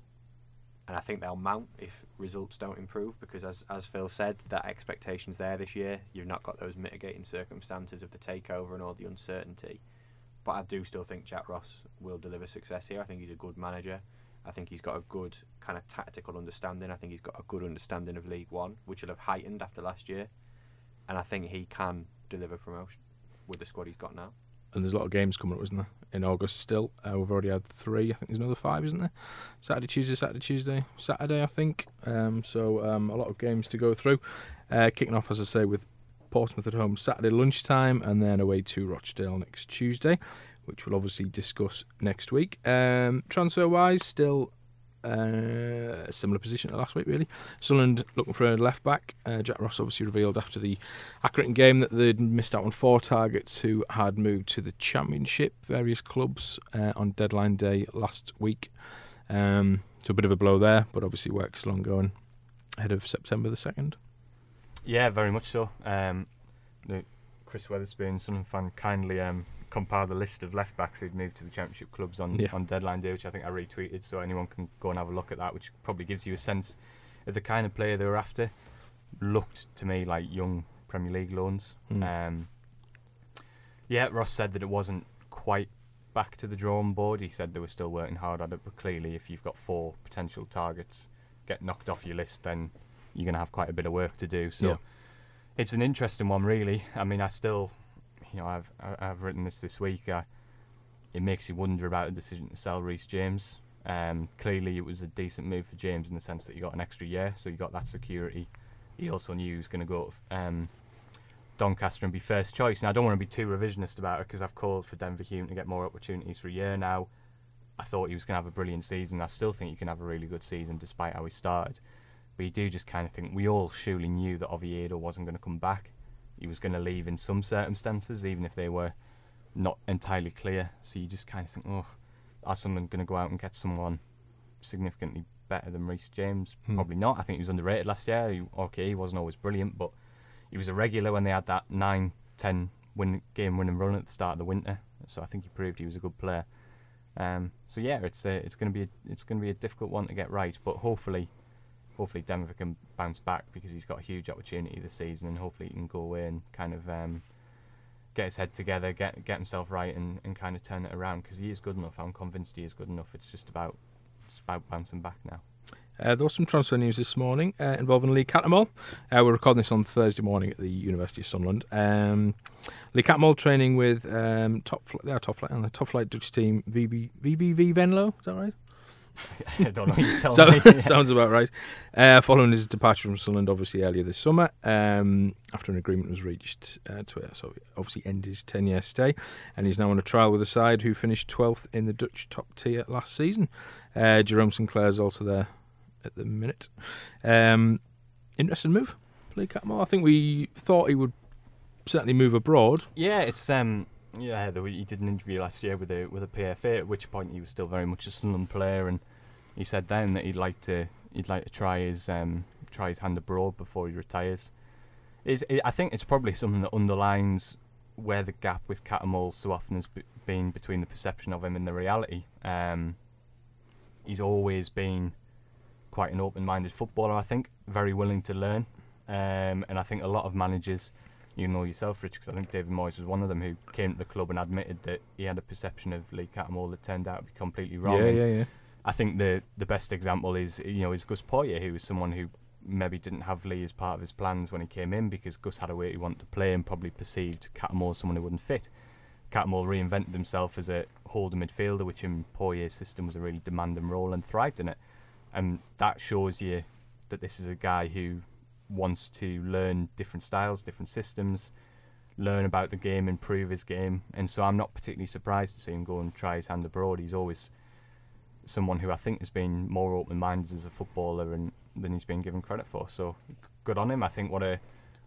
[SPEAKER 3] and I think they'll mount if results don't improve because, as as Phil said, that expectation's there this year. You've not got those mitigating circumstances of the takeover and all the uncertainty. But I do still think Jack Ross will deliver success here. I think he's a good manager. I think he's got a good kind of tactical understanding. I think he's got a good understanding of League One, which will have heightened after last year. And I think he can deliver promotion with the squad he's got now.
[SPEAKER 1] And there's a lot of games coming up, isn't there? In August still. Uh, we've already had three. I think there's another five, isn't there? Saturday, Tuesday, Saturday, Tuesday, Saturday, I think. Um, so um, a lot of games to go through. Uh, kicking off, as I say, with Portsmouth at home Saturday lunchtime, and then away to Rochdale next Tuesday, which we'll obviously discuss next week. Um, transfer wise, still uh, similar position to last week, really. Sunderland looking for a left back. Uh, Jack Ross obviously revealed after the Accrington game that they'd missed out on four targets who had moved to the Championship, various clubs uh, on deadline day last week. Um, so a bit of a blow there, but obviously works still ongoing ahead of September the 2nd.
[SPEAKER 4] Yeah, very much so. Um, Chris Weatherspoon, Sunderland fan, kindly um, compiled a list of left backs who'd moved to the Championship clubs on,
[SPEAKER 1] Yeah.
[SPEAKER 4] on deadline day, which I think I retweeted, so anyone can go and have a look at that, which probably gives you a sense of the kind of player they were after. Looked to me like young Premier League loans.
[SPEAKER 1] Mm.
[SPEAKER 4] Um, yeah, Ross said that it wasn't quite back to the drawing board. He said they were still working hard at it, but clearly, if you've got four potential targets get knocked off your list, then you're going to have quite a bit of work to do. So
[SPEAKER 1] Yeah.
[SPEAKER 4] it's an interesting one, really. I mean, I still, you know, I've I- I've written this this week. Uh, it makes you wonder about the decision to sell Reece James. Um, clearly, it was a decent move for James in the sense that he got an extra year, so he got that security. He also knew he was going to go to um, Doncaster and be first choice. And I don't want to be too revisionist about it because I've called for Denver Hume to get more opportunities for a year now. I thought he was going to have a brilliant season. I still think he can have a really good season despite how he started. But you do just kind of think we all surely knew that Oviedo wasn't going to come back. He was going to leave in some circumstances, even if they were not entirely clear. So you just kind of think, oh, are someone going to go out and get someone significantly better than Reece James?
[SPEAKER 1] Hmm.
[SPEAKER 4] Probably not. I think he was underrated last year. He, okay, he wasn't always brilliant, but he was a regular when they had that 9 10 win, game winning run at the start of the winter. So I think he proved he was a good player. Um, so yeah, it's a, it's going to be a, it's going to be a difficult one to get right, but hopefully, hopefully Denver can bounce back because he's got a huge opportunity this season, and hopefully he can go away and kind of um, get his head together, get get himself right, and, and kind of turn it around because he is good enough. I'm convinced he is good enough. It's just about it's about bouncing back now.
[SPEAKER 1] Uh, there was some transfer news this morning uh, involving Lee Cattermole. Uh, we're recording this on Thursday morning at the University of Sunderland. Um, Lee Cattermole training with um, top fl- top flight on the top flight Dutch team VV, VVV Venlo. Is that right?
[SPEAKER 4] I [LAUGHS] don't know. You tell
[SPEAKER 1] So,
[SPEAKER 4] me. [LAUGHS]
[SPEAKER 1] sounds about right. Uh, following his departure from Sunderland, obviously earlier this summer, um, after an agreement was reached uh, to uh, so obviously end his ten-year stay, and he's now on a trial with a side who finished twelfth in the Dutch top tier last season. Uh, Jerome Sinclair's also there at the minute. Um, interesting move, Lee Cattermole. I think we thought he would certainly move abroad.
[SPEAKER 4] Yeah, it's um yeah. The, he did an interview last year with a with a PFA, at which point he was still very much a Sunderland player, and he said then that he'd like to he'd like to try his um try his hand abroad before he retires. Is it, I think it's probably something that underlines where the gap with Cattermole so often has be- been between the perception of him and the reality. Um, he's always been quite an open-minded footballer. I think very willing to learn, um, and I think a lot of managers you know yourself, Rich, because I think David Moyes was one of them who came to the club and admitted that he had a perception of Lee Cattermole that turned out to be completely wrong.
[SPEAKER 1] Yeah,
[SPEAKER 4] And
[SPEAKER 1] yeah, yeah.
[SPEAKER 4] I think the the best example is you know is Gus Poyet, who was someone who maybe didn't have Lee as part of his plans when he came in because Gus had a way he wanted to play and probably perceived Cattermole as someone who wouldn't fit. Cattermole reinvented himself as a holder midfielder, which in Poyet's system was a really demanding role and thrived in it. And that shows you that this is a guy who wants to learn different styles, different systems, learn about the game, improve his game. And so I'm not particularly surprised to see him go and try his hand abroad. He's always someone who I think has been more open-minded as a footballer and than he's been given credit for. So good on him. I think what a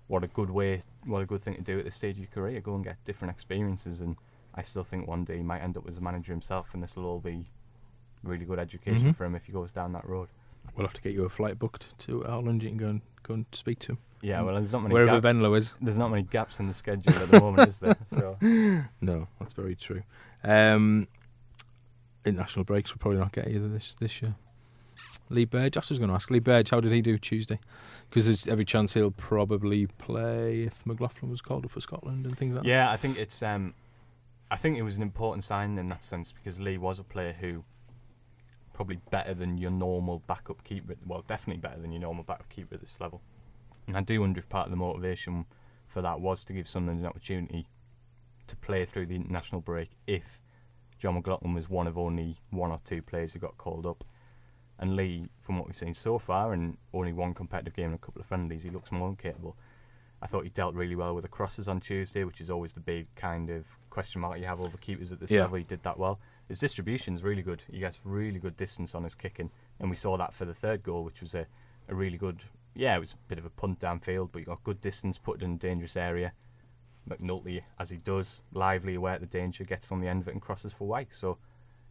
[SPEAKER 4] what a good way, what a good thing to do at this stage of your career. Go and get different experiences, and I still think one day he might end up as a manager himself, and this will all be really good education
[SPEAKER 1] Mhm.
[SPEAKER 4] for him if he goes down that road.
[SPEAKER 1] We'll have to get you a flight booked to Holland. You can go and go and speak to him
[SPEAKER 4] Yeah, well, there's not many
[SPEAKER 1] wherever
[SPEAKER 4] gap-
[SPEAKER 1] Venlo is.
[SPEAKER 4] there's not many gaps in the schedule at the moment, is there? [LAUGHS] So
[SPEAKER 1] No, that's very true. Um, international breaks will probably not get either this this year. Lee Burge, I was going to ask Lee Burge, how did he do Tuesday? Because there's every chance he'll probably play if McLaughlin was called up for Scotland and things like that.
[SPEAKER 4] yeah, I think it's um, I think it was an important sign in that sense because Lee was a player who probably better than your normal backup keeper. Well, definitely better than your normal backup keeper at this level. And I do wonder if part of the motivation for that was to give Sunderland an opportunity to play through the international break if John McLaughlin was one of only one or two players who got called up. And Lee, from what we've seen so far, and only one competitive game and a couple of friendlies, he looks more than capable. I thought he dealt really well with the crosses on Tuesday, which is always the big kind of question mark you have over keepers at this
[SPEAKER 1] Yeah.
[SPEAKER 4] level. He did that well. His distribution's really good. He gets really good distance on his kicking, and we saw that for the third goal, which was a, a really good. Yeah, it was a bit of a punt downfield, but he got good distance, put it in a dangerous area. McNulty, as he does, lively, aware of the danger, gets on the end of it and crosses for White. So,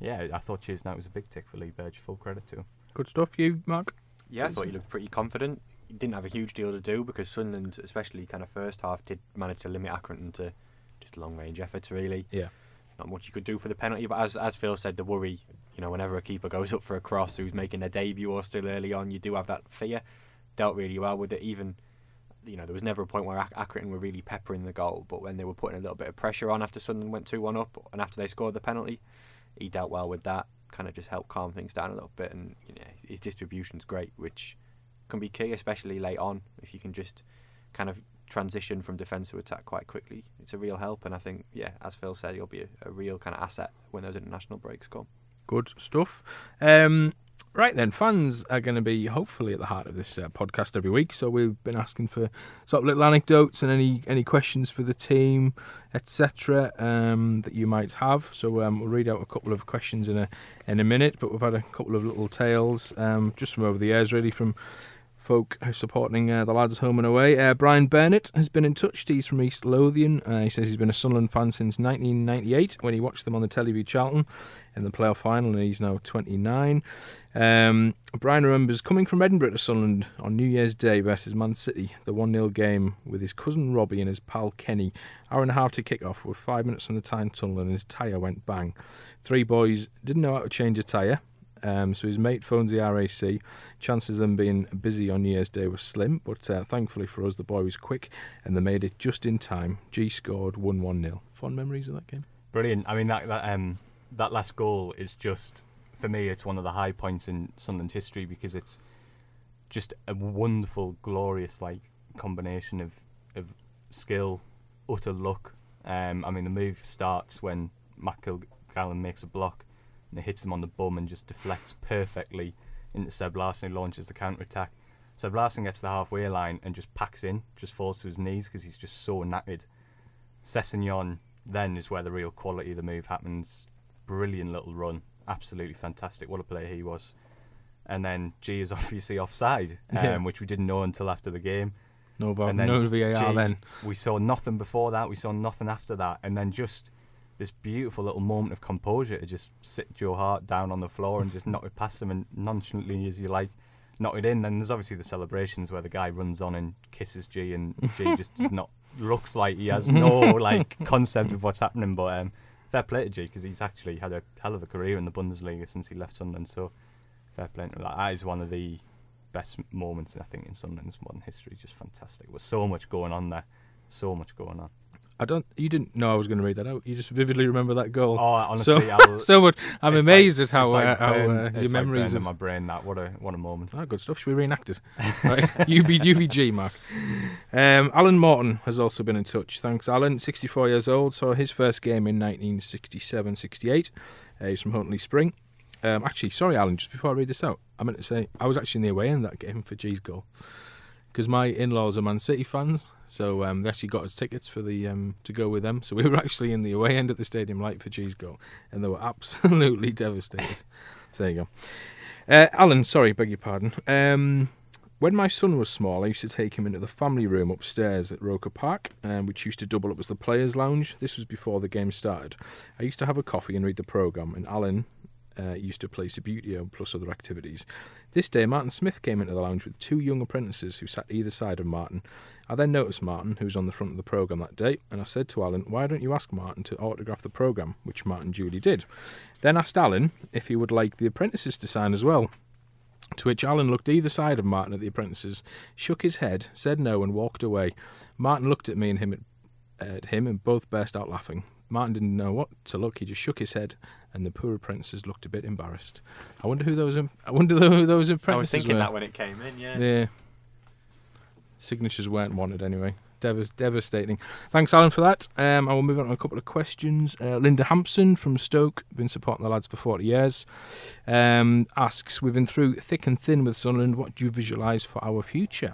[SPEAKER 4] yeah, I thought Tuesday night was a big tick for Lee Burge. Full credit to him.
[SPEAKER 1] Good stuff, you, Mark?
[SPEAKER 3] Yeah, I thought he looked pretty confident. He didn't have a huge deal to do because Sunderland, especially kind of first half, did manage to limit Accrington to just long range efforts. Really,
[SPEAKER 1] Yeah.
[SPEAKER 3] Not much you could do for the penalty. But as as Phil said, the worry, you know, whenever a keeper goes up for a cross who's making their debut or still early on, you do have that fear. Dealt really well with it. Even, you know, there was never a point where Ac- Accrington were really peppering the goal, but when they were putting a little bit of pressure on after Sunderland went two one up and after they scored the penalty, he dealt well with that. Kind of just helped calm things down a little bit, and you know, his distribution's great, which can be key, especially late on. If you can just kind of transition from defence to attack quite quickly, it's a real help. And I think, yeah, as Phil said, he'll be a, a real kind of asset when those international breaks come.
[SPEAKER 1] Good stuff. Um, right then, fans are going to be hopefully at the heart of this uh, podcast every week. So we've been asking for sort of little anecdotes and any any questions for the team, etc. Um, that you might have. So um, we'll read out a couple of questions in a in a minute. But we've had a couple of little tales um, just from over the years, really from folk supporting uh, the lads home and away. Uh, Brian Burnett has been in touch. He's from East Lothian. Uh, he says he's been a Sunderland fan since 1998 when he watched them on the with Charlton in the playoff final, and he's now 29. Um, Brian remembers coming from Edinburgh to Sunderland on New Year's Day versus Man City, the 1 0 game with his cousin Robbie and his pal Kenny. Hour and a half to kick off with five minutes from the time tunnel, and his tyre went bang. Three boys didn't know how to change a tyre. Um, so his mate phones the RAC. Chances of them being busy on New Year's Day were slim, but uh, thankfully for us, the boy was quick and they made it just in time. Ji scored 1 1 0. Fond memories of that game?
[SPEAKER 4] Brilliant. I mean that that um that last goal is just for me. It's one of the high points in Sunderland's history because it's just a wonderful, glorious like combination of of skill, utter luck. Um, I mean the move starts when Matt Kilgallon makes a block and it hits him on the bum and just deflects perfectly into Seb Larsson, who launches the counter attack. Seb Larsson gets to the halfway line and just packs in, just falls to his knees because he's just so knackered. Sessegnon then is where the real quality of the move happens. Brilliant little run, absolutely fantastic. What a player he was. And then Ji is [LAUGHS] obviously offside, um,
[SPEAKER 1] Yeah.
[SPEAKER 4] which we didn't know until after the game.
[SPEAKER 1] No, VAR,
[SPEAKER 4] And then
[SPEAKER 1] no VAR
[SPEAKER 4] Ji-
[SPEAKER 1] then.
[SPEAKER 4] We saw nothing before that. We saw nothing after that, and then just this beautiful little moment of composure to just sit Joe Hart down on the floor and just [LAUGHS] knock it past him and nonchalantly as you like knock it in. And there's obviously the celebrations where the guy runs on and kisses Ji, and Ji [LAUGHS] just does not looks like he has no [LAUGHS] like concept of what's happening. But um, fair play to Ji because he's actually had a hell of a career in the Bundesliga since he left Sunderland. So fair play to him. Like, that is one of the best moments I think in Sunderland's modern history. Just fantastic. There was so much going on there. So much going on.
[SPEAKER 1] I don't. You didn't know I was going to read that out. You just vividly remember that goal.
[SPEAKER 4] Oh, honestly,
[SPEAKER 1] so,
[SPEAKER 4] I'll, [LAUGHS]
[SPEAKER 1] so much. I'm amazed
[SPEAKER 4] like-
[SPEAKER 1] at how,
[SPEAKER 4] like
[SPEAKER 1] uh, how uh, your memories
[SPEAKER 4] in my brain. That what a what a moment.
[SPEAKER 1] Ah, good stuff. Should we reenact it? [LAUGHS] right. UB, UBG, Mark. Um, Alan Morton has also been in touch. Thanks, Alan. 64 years old. Saw his first game in 1967 68. Uh, he's from Houghton-le-Spring. Um, actually, sorry, Alan, just before I read this out, I meant to say I was actually in the away end that game for Ji's goal. Because my in laws are Man City fans, so um, they actually got us tickets for the um, to go with them. So we were [LAUGHS] actually in the away end at the stadium light for Ji's goal, and they were [LAUGHS] absolutely devastated. so there you go. Uh, Alan, sorry, beg your pardon. Um, when my son was small, I used to take him into the family room upstairs at Roker Park, um, which used to double up as the players' lounge. This was before the game started. I used to have a coffee and read the programme, and Alan uh, used to play Subbuteo plus other activities. This day, Martin Smith came into the lounge with two young apprentices who sat either side of Martin. I then noticed Martin, who was on the front of the programme that day, and I said to Alan, Why don't you ask Martin to autograph the programme? Which Martin duly did. Then asked Alan if he would like the apprentices to sign as well. To which Alan looked either side of Martin at the apprentices, shook his head, said no, and walked away. Martin looked at me and him at, at him, and both burst out laughing. Martin didn't know what to look. He just shook his head, and the poor apprentices looked a bit embarrassed. I wonder who those. I wonder who those apprentices
[SPEAKER 3] I was thinking
[SPEAKER 1] were.
[SPEAKER 3] that when it came in, yeah.
[SPEAKER 1] Yeah. Signatures weren't wanted anyway. Dev- devastating. Thanks, Alan, for that. Um, I will move on to a couple of questions. Uh, Linda Hampson from Stoke, been supporting the lads for 40 years, um, asks, We've been through thick and thin with Sunderland. What do you visualise for our future?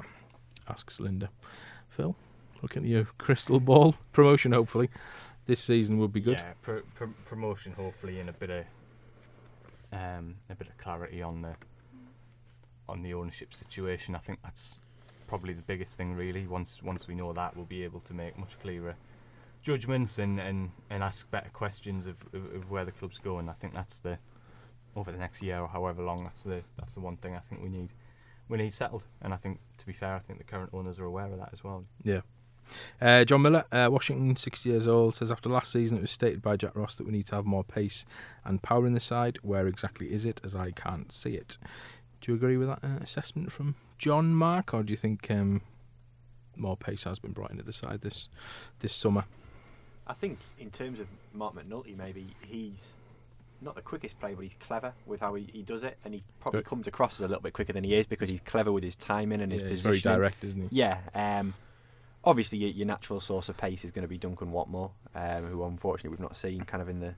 [SPEAKER 1] Asks Linda. Phil, looking at your [LAUGHS] crystal ball. Promotion, hopefully. This season would be good.
[SPEAKER 4] Yeah, pro- pro- promotion hopefully and a bit of um, a bit of clarity on the on the ownership situation. I think that's probably the biggest thing really. Once once we know that, we'll be able to make much clearer judgments and, and, and ask better questions of, of, of where the club's going. I think that's the over the next year or however long. That's the that's the one thing I think we need we need settled. And I think to be fair, I think the current owners are aware of that as well.
[SPEAKER 1] Yeah. Uh, John Miller, uh, Washington, 60 years old, says after last season it was stated by Jack Ross that we need to have more pace and power in the side. Where exactly is it? As I can't see it. Do you agree with that uh, assessment from John Mark, or do you think um, more pace has been brought into the side this this summer?
[SPEAKER 3] I think in terms of Marc McNulty, maybe he's not the quickest player, but he's clever with how he, he does it, and he probably
[SPEAKER 1] Good.
[SPEAKER 3] comes across as a little bit quicker than he is because he's clever with his timing and his
[SPEAKER 1] Yeah,
[SPEAKER 3] position.
[SPEAKER 1] very direct, isn't he?
[SPEAKER 3] Yeah. Um, obviously, your, your natural source of pace is going to be Duncan Watmore, um, who unfortunately we've not seen kind of in the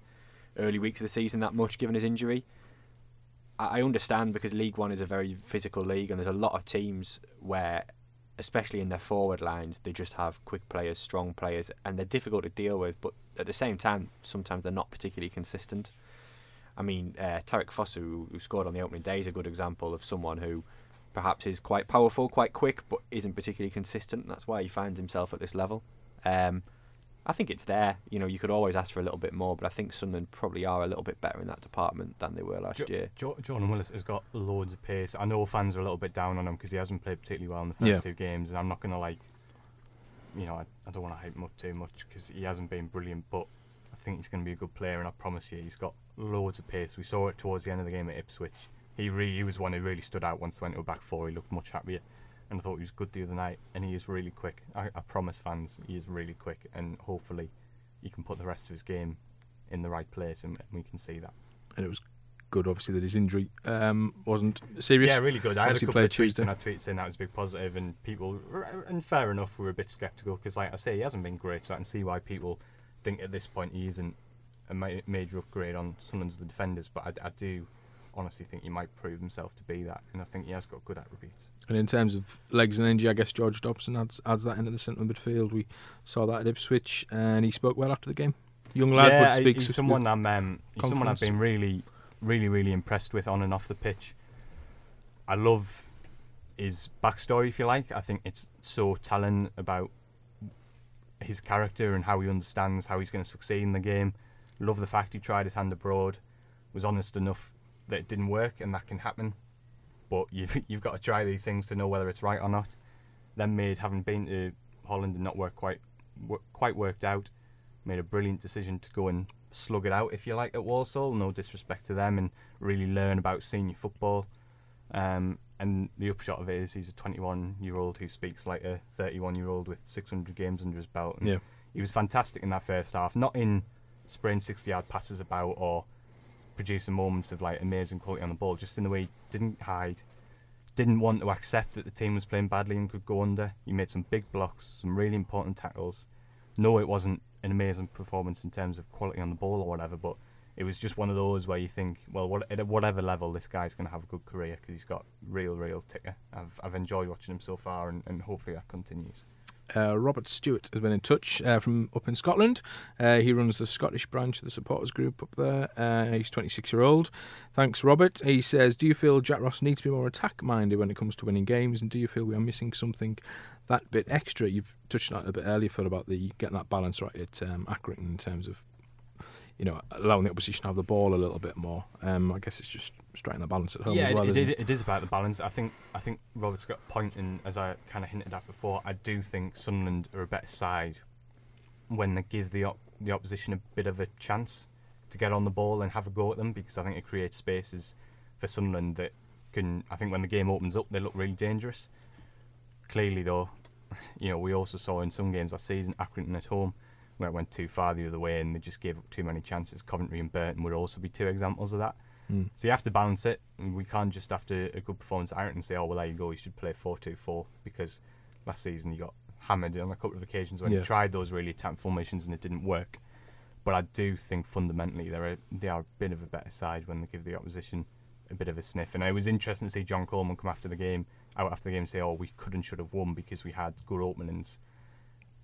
[SPEAKER 3] early weeks of the season that much given his injury. I, I understand because League One is a very physical league, and there's a lot of teams where, especially in their forward lines, they just have quick players, strong players, and they're difficult to deal with. But at the same time, sometimes they're not particularly consistent. I mean, uh, Tariqe Fosu, who, who scored on the opening day, is a good example of someone who perhaps is quite powerful, quite quick, but isn't particularly consistent. That's why he finds himself at this level. Um, I think it's there. You know, you could always ask for a little bit more, but I think Sunderland probably are a little bit better in that department than they were last
[SPEAKER 4] Jo-
[SPEAKER 3] year.
[SPEAKER 4] Jo- Jordan Willis has got loads of pace. I know fans are a little bit down on him because he hasn't played particularly well in the first
[SPEAKER 1] Yeah.
[SPEAKER 4] two games, and I'm not going to like, you know, I, I don't want to hype him up too much because he hasn't been brilliant, but I think he's going to be a good player, and I promise you, he's got loads of pace. We saw it towards the end of the game at Ipswich. He really he was one who really stood out once they went to a back four. He looked much happier, and I thought he was good the other night. And he is really quick. I, I promise fans, he is really quick, and hopefully, he can put the rest of his game in the right place, and we can see that.
[SPEAKER 1] And it was good, obviously, that his injury um, wasn't serious.
[SPEAKER 4] Yeah, really good. I had a
[SPEAKER 1] Obviously
[SPEAKER 4] couple of tweets
[SPEAKER 1] Tuesday.
[SPEAKER 4] and I tweeted saying that was a big positive, and people, and fair enough, we were a bit sceptical because, like I say, he hasn't been great, so I can see why people think at this point he isn't a ma- major upgrade on Sunderland's the defenders. But I, I do honestly think he might prove himself to be that, and I think he has got good attributes.
[SPEAKER 1] And in terms of legs and energy, I guess George Dobson adds, adds that into the centre midfield. We saw that at Ipswich, and he spoke well after the game. Young lad,
[SPEAKER 4] yeah,
[SPEAKER 1] but speaks
[SPEAKER 4] he's
[SPEAKER 1] with-
[SPEAKER 4] someone
[SPEAKER 1] with-
[SPEAKER 4] I'm um, he's someone I've been really, really, really impressed with on and off the pitch. I love his backstory, if you like. I think it's so telling about his character and how he understands how he's going to succeed in the game. Love the fact he tried his hand abroad, was honest enough that it didn't work, and that can happen. But you've [LAUGHS] you've got to try these things to know whether it's right or not. Then made having been to Holland and not work quite wo- quite worked out, made a brilliant decision to go and slug it out, if you like, at Walsall. No disrespect to them, and really learn about senior football. Um, and the upshot of it is he's a 21 year old who speaks like a 31 year old with 600 games under his belt. And
[SPEAKER 1] Yeah.
[SPEAKER 4] he was fantastic in that first half, not in spraying 60 yard passes about or producing moments of like amazing quality on the ball, just in the way he didn't hide, didn't want to accept that the team was playing badly and could go under. He made some big blocks, some really important tackles. No, it wasn't an amazing performance in terms of quality on the ball or whatever, but it was just one of those where you think, well, what, at whatever level, this guy's going to have a good career because he's got real, real ticker. I've I've enjoyed watching him so far, and, and hopefully that continues.
[SPEAKER 1] Uh, Robert Stewart has been in touch uh, from up in Scotland. Uh, he runs the Scottish branch of the supporters group up there. Uh, he's 26 year old. Thanks, Robert. He says, "Do you feel Jack Ross needs to be more attack minded when it comes to winning games, and do you feel we are missing something that bit extra?" You've touched on it a bit earlier, Phil, about the getting that balance right at um, Accrington in terms of you know allowing the opposition to have the ball a little bit more. Um, I guess it's just striking the balance at home
[SPEAKER 4] yeah,
[SPEAKER 1] as well.
[SPEAKER 4] it,
[SPEAKER 1] isn't
[SPEAKER 4] it,
[SPEAKER 1] it?
[SPEAKER 4] it is about the balance. I think I think Robert's got a point, and as I kind of hinted at before, I do think Sunderland are a better side when they give the op- the opposition a bit of a chance to get on the ball and have a go at them, because I think it creates spaces for Sunderland that can. I think when the game opens up, they look really dangerous. Clearly, though, [LAUGHS] you know we also saw in some games last season Accrington at home where it went too far the other way and they just gave up too many chances. Coventry and Burton would also be two examples of that.
[SPEAKER 1] Mm.
[SPEAKER 4] So you have to balance it. We can't just after a good performance at Ireton say, "Oh well, there you go. You should play 4 2 4 because last season you got hammered on a couple of occasions when
[SPEAKER 1] Yeah.
[SPEAKER 4] you tried those really attack formations and it didn't work." But I do think fundamentally they're a, they are a bit of a better side when they give the opposition a bit of a sniff. And it was interesting to see John Coleman come after the game, out after the game, and say, "Oh, we could and should have won because we had good openings."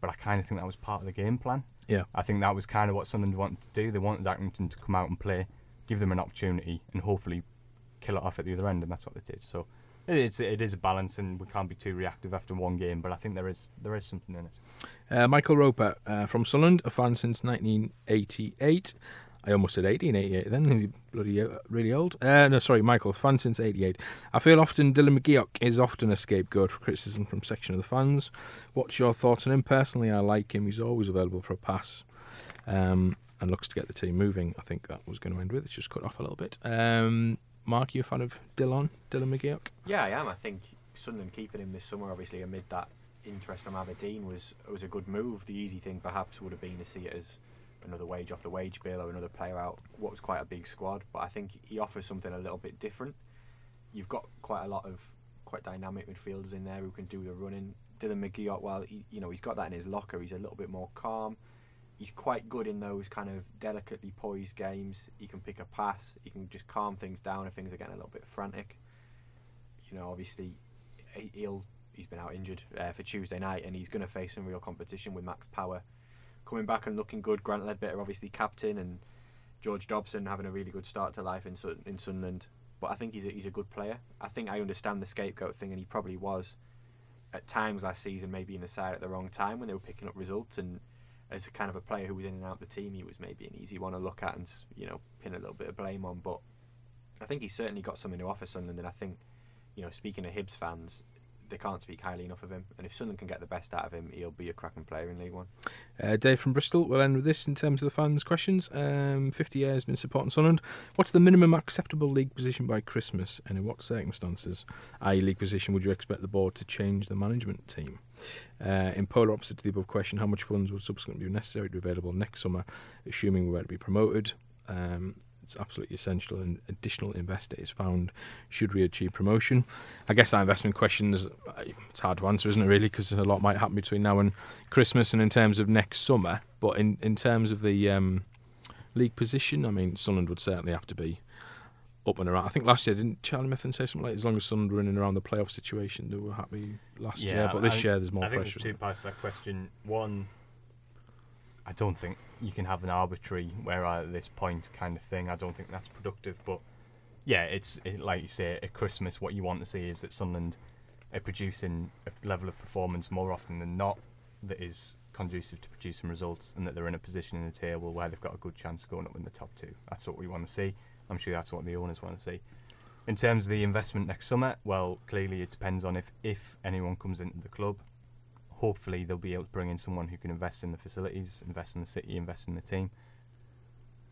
[SPEAKER 4] But I kind of think that was part of the game plan.
[SPEAKER 1] Yeah.
[SPEAKER 4] I think that was kind of what Sunderland wanted to do. They wanted Accrington to come out and play, give them an opportunity, and hopefully kill it off at the other end, and that's what they did. So it is it is a balance, and we can't be too reactive after one game. But I think there is there is something in it.
[SPEAKER 1] Uh, Michael Roper uh, from Sunderland, a fan since 1988. I almost said 1888 then, bloody uh, really old. Uh, no, sorry, Michael, fan since 88. I feel often Dylan McGeouch is often a scapegoat for criticism from section of the fans. What's your thoughts on him? Personally, I like him. He's always available for a pass um, and looks to get the team moving. I think that was going to end with. It's just cut off a little bit. Um, Mark, you a fan of Dylan, Dylan McGeouch?
[SPEAKER 3] Yeah, I am. I think Sunderland keeping him this summer, obviously amid that interest from Aberdeen, was was a good move. The easy thing perhaps would have been to see it as another wage off the wage bill or another player out. What was quite a big squad, but I think he offers something a little bit different. You've got quite a lot of quite dynamic midfielders in there who can do the running. Dylan McGeouch, well, he, you know, he's got that in his locker. He's a little bit more calm. He's quite good in those kind of delicately poised games. He can pick a pass. He can just calm things down if things are getting a little bit frantic. You know, obviously, he- he'll he's been out injured uh, for Tuesday night, and he's going to face some real competition with Max Power coming back and looking good. Grant Leadbitter, obviously captain, and George Dobson having a really good start to life in in Sunderland. but I think he's a, he's a good player. I think I understand the scapegoat thing, and he probably was at times last season, maybe in the side at the wrong time when they were picking up results. And as a kind of a player who was in and out of the team, he was maybe an easy one to look at and you know pin a little bit of blame on. But I think he's certainly got something to offer Sunderland, and I think you know speaking of Hibs fans, they can't speak highly enough of him. And if Sunderland can get the best out of him, he'll be a cracking player in League One.
[SPEAKER 1] Uh, Dave from Bristol, we'll end with this in terms of the fans' questions. Um, 50 years been supporting Sunderland. What's the minimum acceptable league position by Christmas, and in what circumstances, i.e., league position, would you expect the board to change the management team? Uh, in polar opposite to the above question, how much funds would subsequently be necessary to be available next summer, assuming we were to be promoted? Um, it's absolutely essential and additional investor is found should we achieve promotion. I guess that investment question is it's hard to answer, isn't it? Really, because a lot might happen between now and Christmas, and in terms of next summer. But in in terms of the um, league position, I mean, Sunderland would certainly have to be up and around. I think last year didn't Charlie Methven say something like as long as Sunderland were in and around the playoff situation, they were happy last
[SPEAKER 4] Yeah,
[SPEAKER 1] year. But this
[SPEAKER 4] I-
[SPEAKER 1] year there's more pressure.
[SPEAKER 4] I think there's two parts to that question. One, I don't think you can have an arbitrary where at this point" kind of thing. I don't think that's productive. But yeah, it's it, like you say at Christmas. What you want to see is that Sunderland are producing a level of performance more often than not that is conducive to producing results, and that they're in a position in the table where they've got a good chance of going up in the top two. That's what we want to see. I'm sure that's what the owners want to see. In terms of the investment next summer, well, clearly it depends on if, if anyone comes into the club. Hopefully, they'll be able to bring in someone who can invest in the facilities, invest in the city, invest in the team.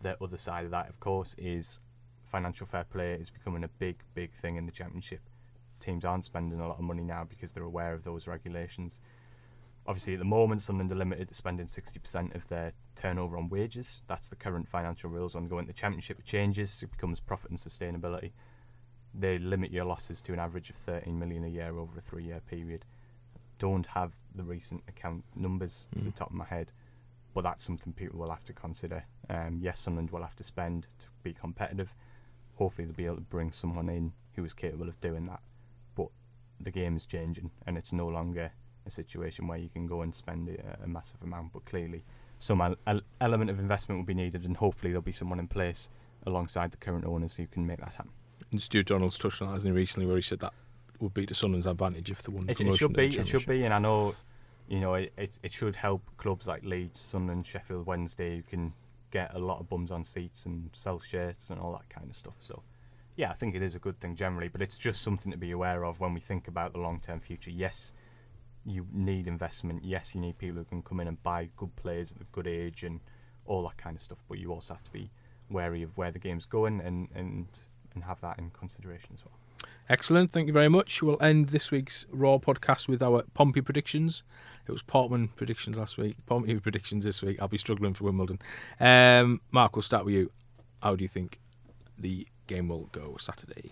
[SPEAKER 4] The other side of that, of course, is financial fair play is becoming a big, big thing in the championship. Teams aren't spending a lot of money now because they're aware of those regulations. Obviously, at the moment, Sunderland are limited to spending 60% of their turnover on wages. That's the current financial rules. When they go into the championship, it changes. It becomes profit and sustainability. They limit your losses to an average of 13 million a year over a three-year period. Don't have the recent account numbers to the
[SPEAKER 1] Mm.
[SPEAKER 4] top of my head, but that's something people will have to consider. Um, yes, Sunderland will have to spend to be competitive. Hopefully, they'll be able to bring someone in who is capable of doing that. But the game is changing, and it's no longer a situation where you can go and spend a, a massive amount. But clearly, some el- element of investment will be needed, and hopefully, there'll be someone in place alongside the current owners who can make that happen.
[SPEAKER 1] And Stuart Donald's touched on that, hasn't he, recently, where he said that would be to Sunderland's advantage if they won
[SPEAKER 4] It, it should be. It should be, and I know, you know, it, it it should help clubs like Leeds, Sunderland, Sheffield Wednesday, who can get a lot of bums on seats and sell shirts and all that kind of stuff. So, yeah, I think it is a good thing generally, but it's just something to be aware of when we think about the long-term future. Yes, you need investment. Yes, you need people who can come in and buy good players at a good age and all that kind of stuff. But you also have to be wary of where the game's going and and and have that in consideration as well.
[SPEAKER 1] Excellent. Thank you very much. We'll end this week's Roar podcast with our Pompey predictions. It was Portman predictions last week, Pompey [LAUGHS] predictions this week. I'll be struggling for Wimbledon. Um, Mark, we'll start with you. How do you think the game will go Saturday?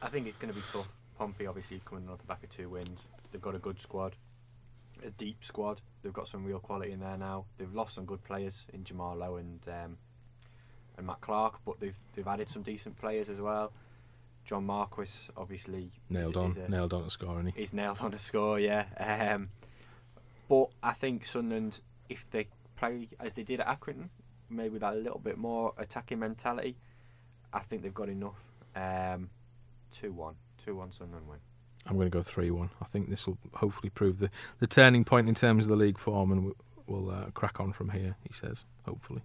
[SPEAKER 3] I think it's going to be tough. Pompey obviously coming off the back of two wins. They've got a good squad, a deep squad. They've got some real quality in there now. They've lost some good players in Jamal Lowe and um, and Matt Clarke, but they've they've added some decent players as well. John Marquis obviously
[SPEAKER 1] Nailed
[SPEAKER 3] is,
[SPEAKER 1] on,
[SPEAKER 3] is a-
[SPEAKER 1] nailed on to score, any.
[SPEAKER 3] He's nailed on a score, yeah. Um, but I think Sunderland, if they play as they did at Accrington, maybe with that a little bit more attacking mentality, I think they've got enough. Um, 2 1. 2 1 Sunderland win.
[SPEAKER 1] I'm going to go 3 1. I think this will hopefully prove the, the turning point in terms of the league form and we'll, we'll uh, crack on from here, he says, hopefully.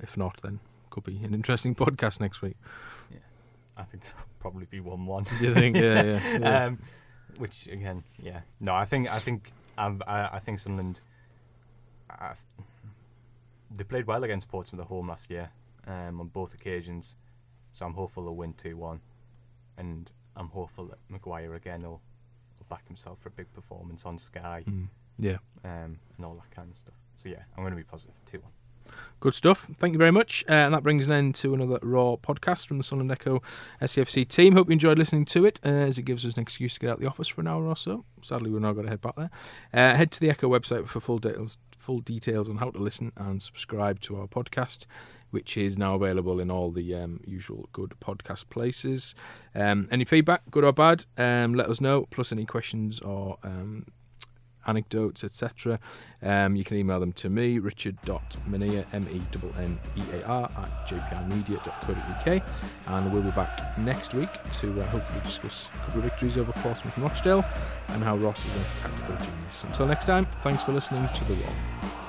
[SPEAKER 1] If not, then could be an interesting [LAUGHS] podcast next week.
[SPEAKER 4] I think it'll probably be one-one.
[SPEAKER 1] Do you think? Yeah, yeah. [LAUGHS] yeah.
[SPEAKER 4] um, which again, yeah, no, I think I think um, I, I think Sunderland. I, they played well against Portsmouth at home last year um, on both occasions, so I'm hopeful they'll win two one, and I'm hopeful that Maguire again will, will back himself for a big performance on Sky
[SPEAKER 1] Mm, yeah.
[SPEAKER 4] um, and all that kind of stuff. So yeah, I'm going to be positive two one.
[SPEAKER 1] Good stuff. Thank you very much. Uh, and that brings an end to another Roar podcast from the Sunderland Echo SAFC team. Hope you enjoyed listening to it, uh, as it gives us an excuse to get out of the office for an hour or so. Sadly, we're now going to head back there. Uh, head to the Echo website for full details, full details on how to listen and subscribe to our podcast, which is now available in all the um, usual good podcast places. Um, any feedback, good or bad, um, let us know. Plus, any questions or um, anecdotes, etc. Um, you can email them to me, richard.mennear, M-E-N-N-E-A-R, at jpimedia.co.uk. And we'll be back next week to uh, hopefully discuss a couple of victories over Portsmouth and Rochdale and how Ross is a tactical genius. Until next time, thanks for listening to The Roar.